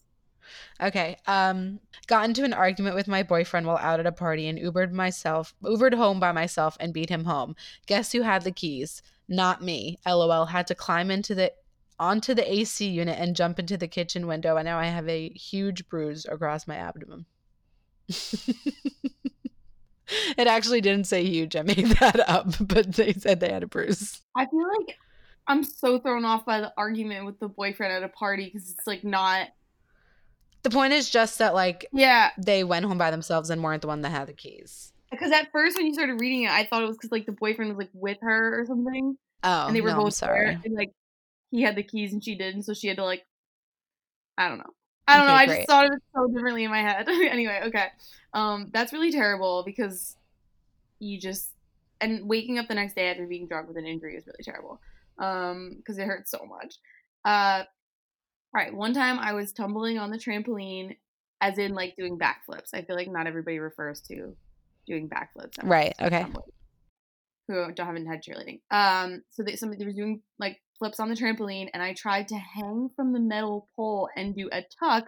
Okay. Um got into an argument with my boyfriend while out at a party and Ubered myself Ubered home by myself and beat him home. Guess who had the keys? Not me. LOL had to climb into the onto the AC unit and jump into the kitchen window and now I have a huge bruise across my abdomen. it actually didn't say huge. I made that up, but they said they had a bruise. I feel like I'm so thrown off by the argument with the boyfriend at a party because it's like not. The point is just that like Yeah, they went home by themselves and weren't the one that had the keys. because at first when you started reading it, I thought it was because like the boyfriend was like with her or something, Oh, and they were no, both sorry. there, and like he had the keys and she didn't, so she had to like. I don't know. I don't know. Okay, I great. just thought of it so differently in my head. anyway, okay. Um, that's really terrible because you just and waking up the next day after being drunk with an injury is really terrible. Um, because it hurts so much. Uh, all right. One time I was tumbling on the trampoline, as in like doing backflips. I feel like not everybody refers to doing backflips. Right, okay. tumbling, Who don't haven't had cheerleading. Um, so they somebody was doing like flips on the trampoline, and I tried to hang from the metal pole and do a tuck,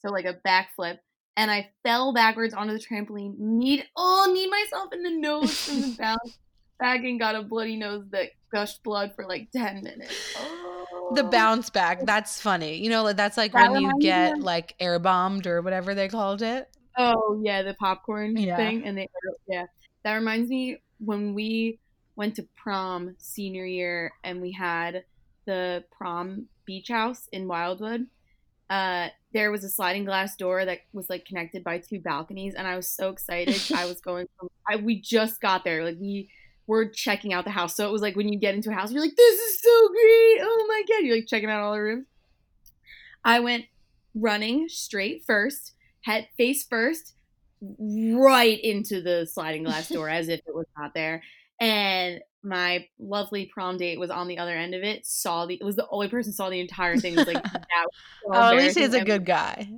so like a backflip, and I fell backwards onto the trampoline. Kneed oh, kneed myself in the nose from the bounce back and got a bloody nose that gushed blood for like ten minutes. Oh. The bounce back. That's funny. You know, that's like That when you get like air bombed or whatever they called it. Oh yeah, the popcorn Yeah. thing, and they yeah. That reminds me when we went to prom senior year, and we had the prom beach house in Wildwood. Uh, there was a sliding glass door that was like connected by two balconies, and I was so excited. I was going from I we just got there, like we were checking out the house, so it was like when you get into a house, you're like, "This is so great! Oh my god!" You're like checking out all the rooms. I went running straight first, head face first, right into the sliding glass door as if it was not there. And my lovely prom date was on the other end of it. Saw the it was the only person saw the entire thing. Was like, that was so Oh, at least he's a good guy.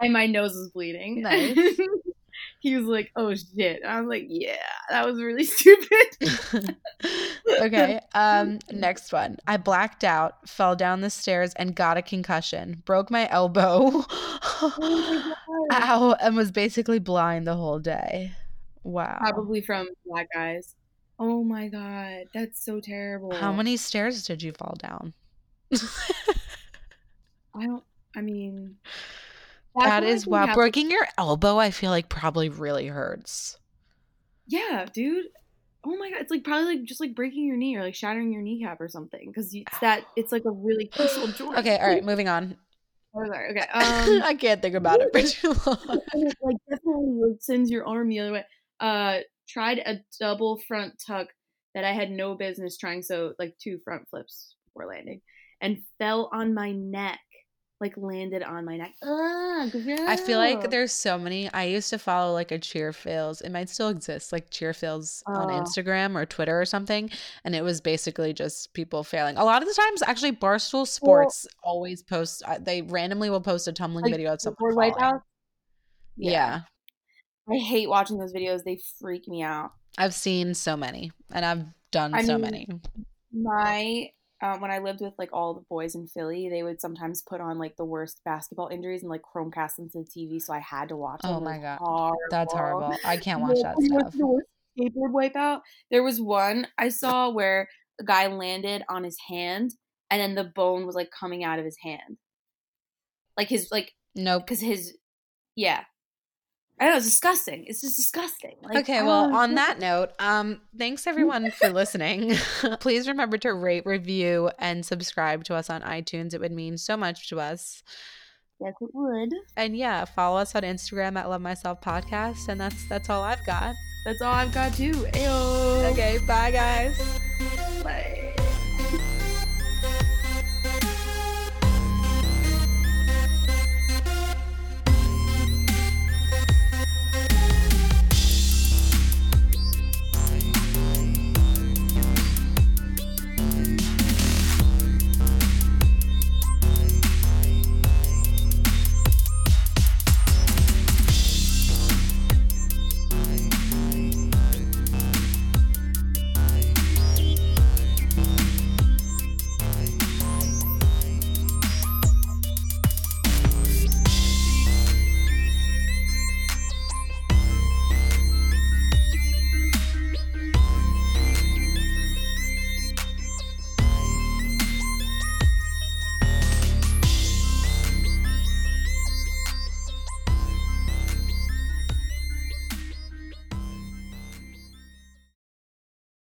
and my nose was bleeding. Nice. he was like, "Oh shit!" I was like, "Yeah, that was really stupid." okay. Um. Next one. I blacked out, fell down the stairs, and got a concussion. Broke my elbow. Oh Ow! And was basically blind the whole day. Wow. Probably from black eyes. Oh my god, that's so terrible. How many stairs did you fall down? I don't. I mean, that is what I is think wow. happens- Breaking your elbow, I feel like probably really hurts. Yeah, dude. Oh my god, it's like probably like just like breaking your knee or like shattering your kneecap or something because it's that it's like a really crucial joint. Okay, all right, moving on. Oh, sorry. Okay. Um, I can't think about it for too long. it, like definitely sends your arm the other way. Uh, tried a double front tuck that I had no business trying. So like two front flips before landing, and fell on my neck. Like landed on my neck. Ugh, I feel like there's so many. I used to follow like a cheer fails. It might still exist, like cheer fails on. Instagram or Twitter or something. And it was basically just people failing. A lot of the times, actually, Barstool Sports always post. uh, They randomly will post a tumbling Like, video of someone board falling. wipeouts. Yeah. I hate watching those videos. They freak me out. I've seen so many, and I've done I so mean, many. My um, when I lived with like all the boys in Philly, they would sometimes put on like the worst basketball injuries and like Chromecast into the TV, so I had to watch. Oh them. My God. horrible. That's horrible. I can't watch that stuff. the worst Skateboard wipeout. There was one I saw where a guy landed on his hand, and then the bone was like coming out of his hand, like his like Nope. because his yeah. I know it's disgusting. It's just disgusting. Like, Okay, well, don't on that note, um, thanks everyone for listening. Please remember to rate, review, and subscribe to us on iTunes. It would mean so much to us. yes, it would. And yeah, follow us on Instagram at Love Myself Podcast. And that's that's all I've got. That's all I've got too. Ayo. Okay, bye guys.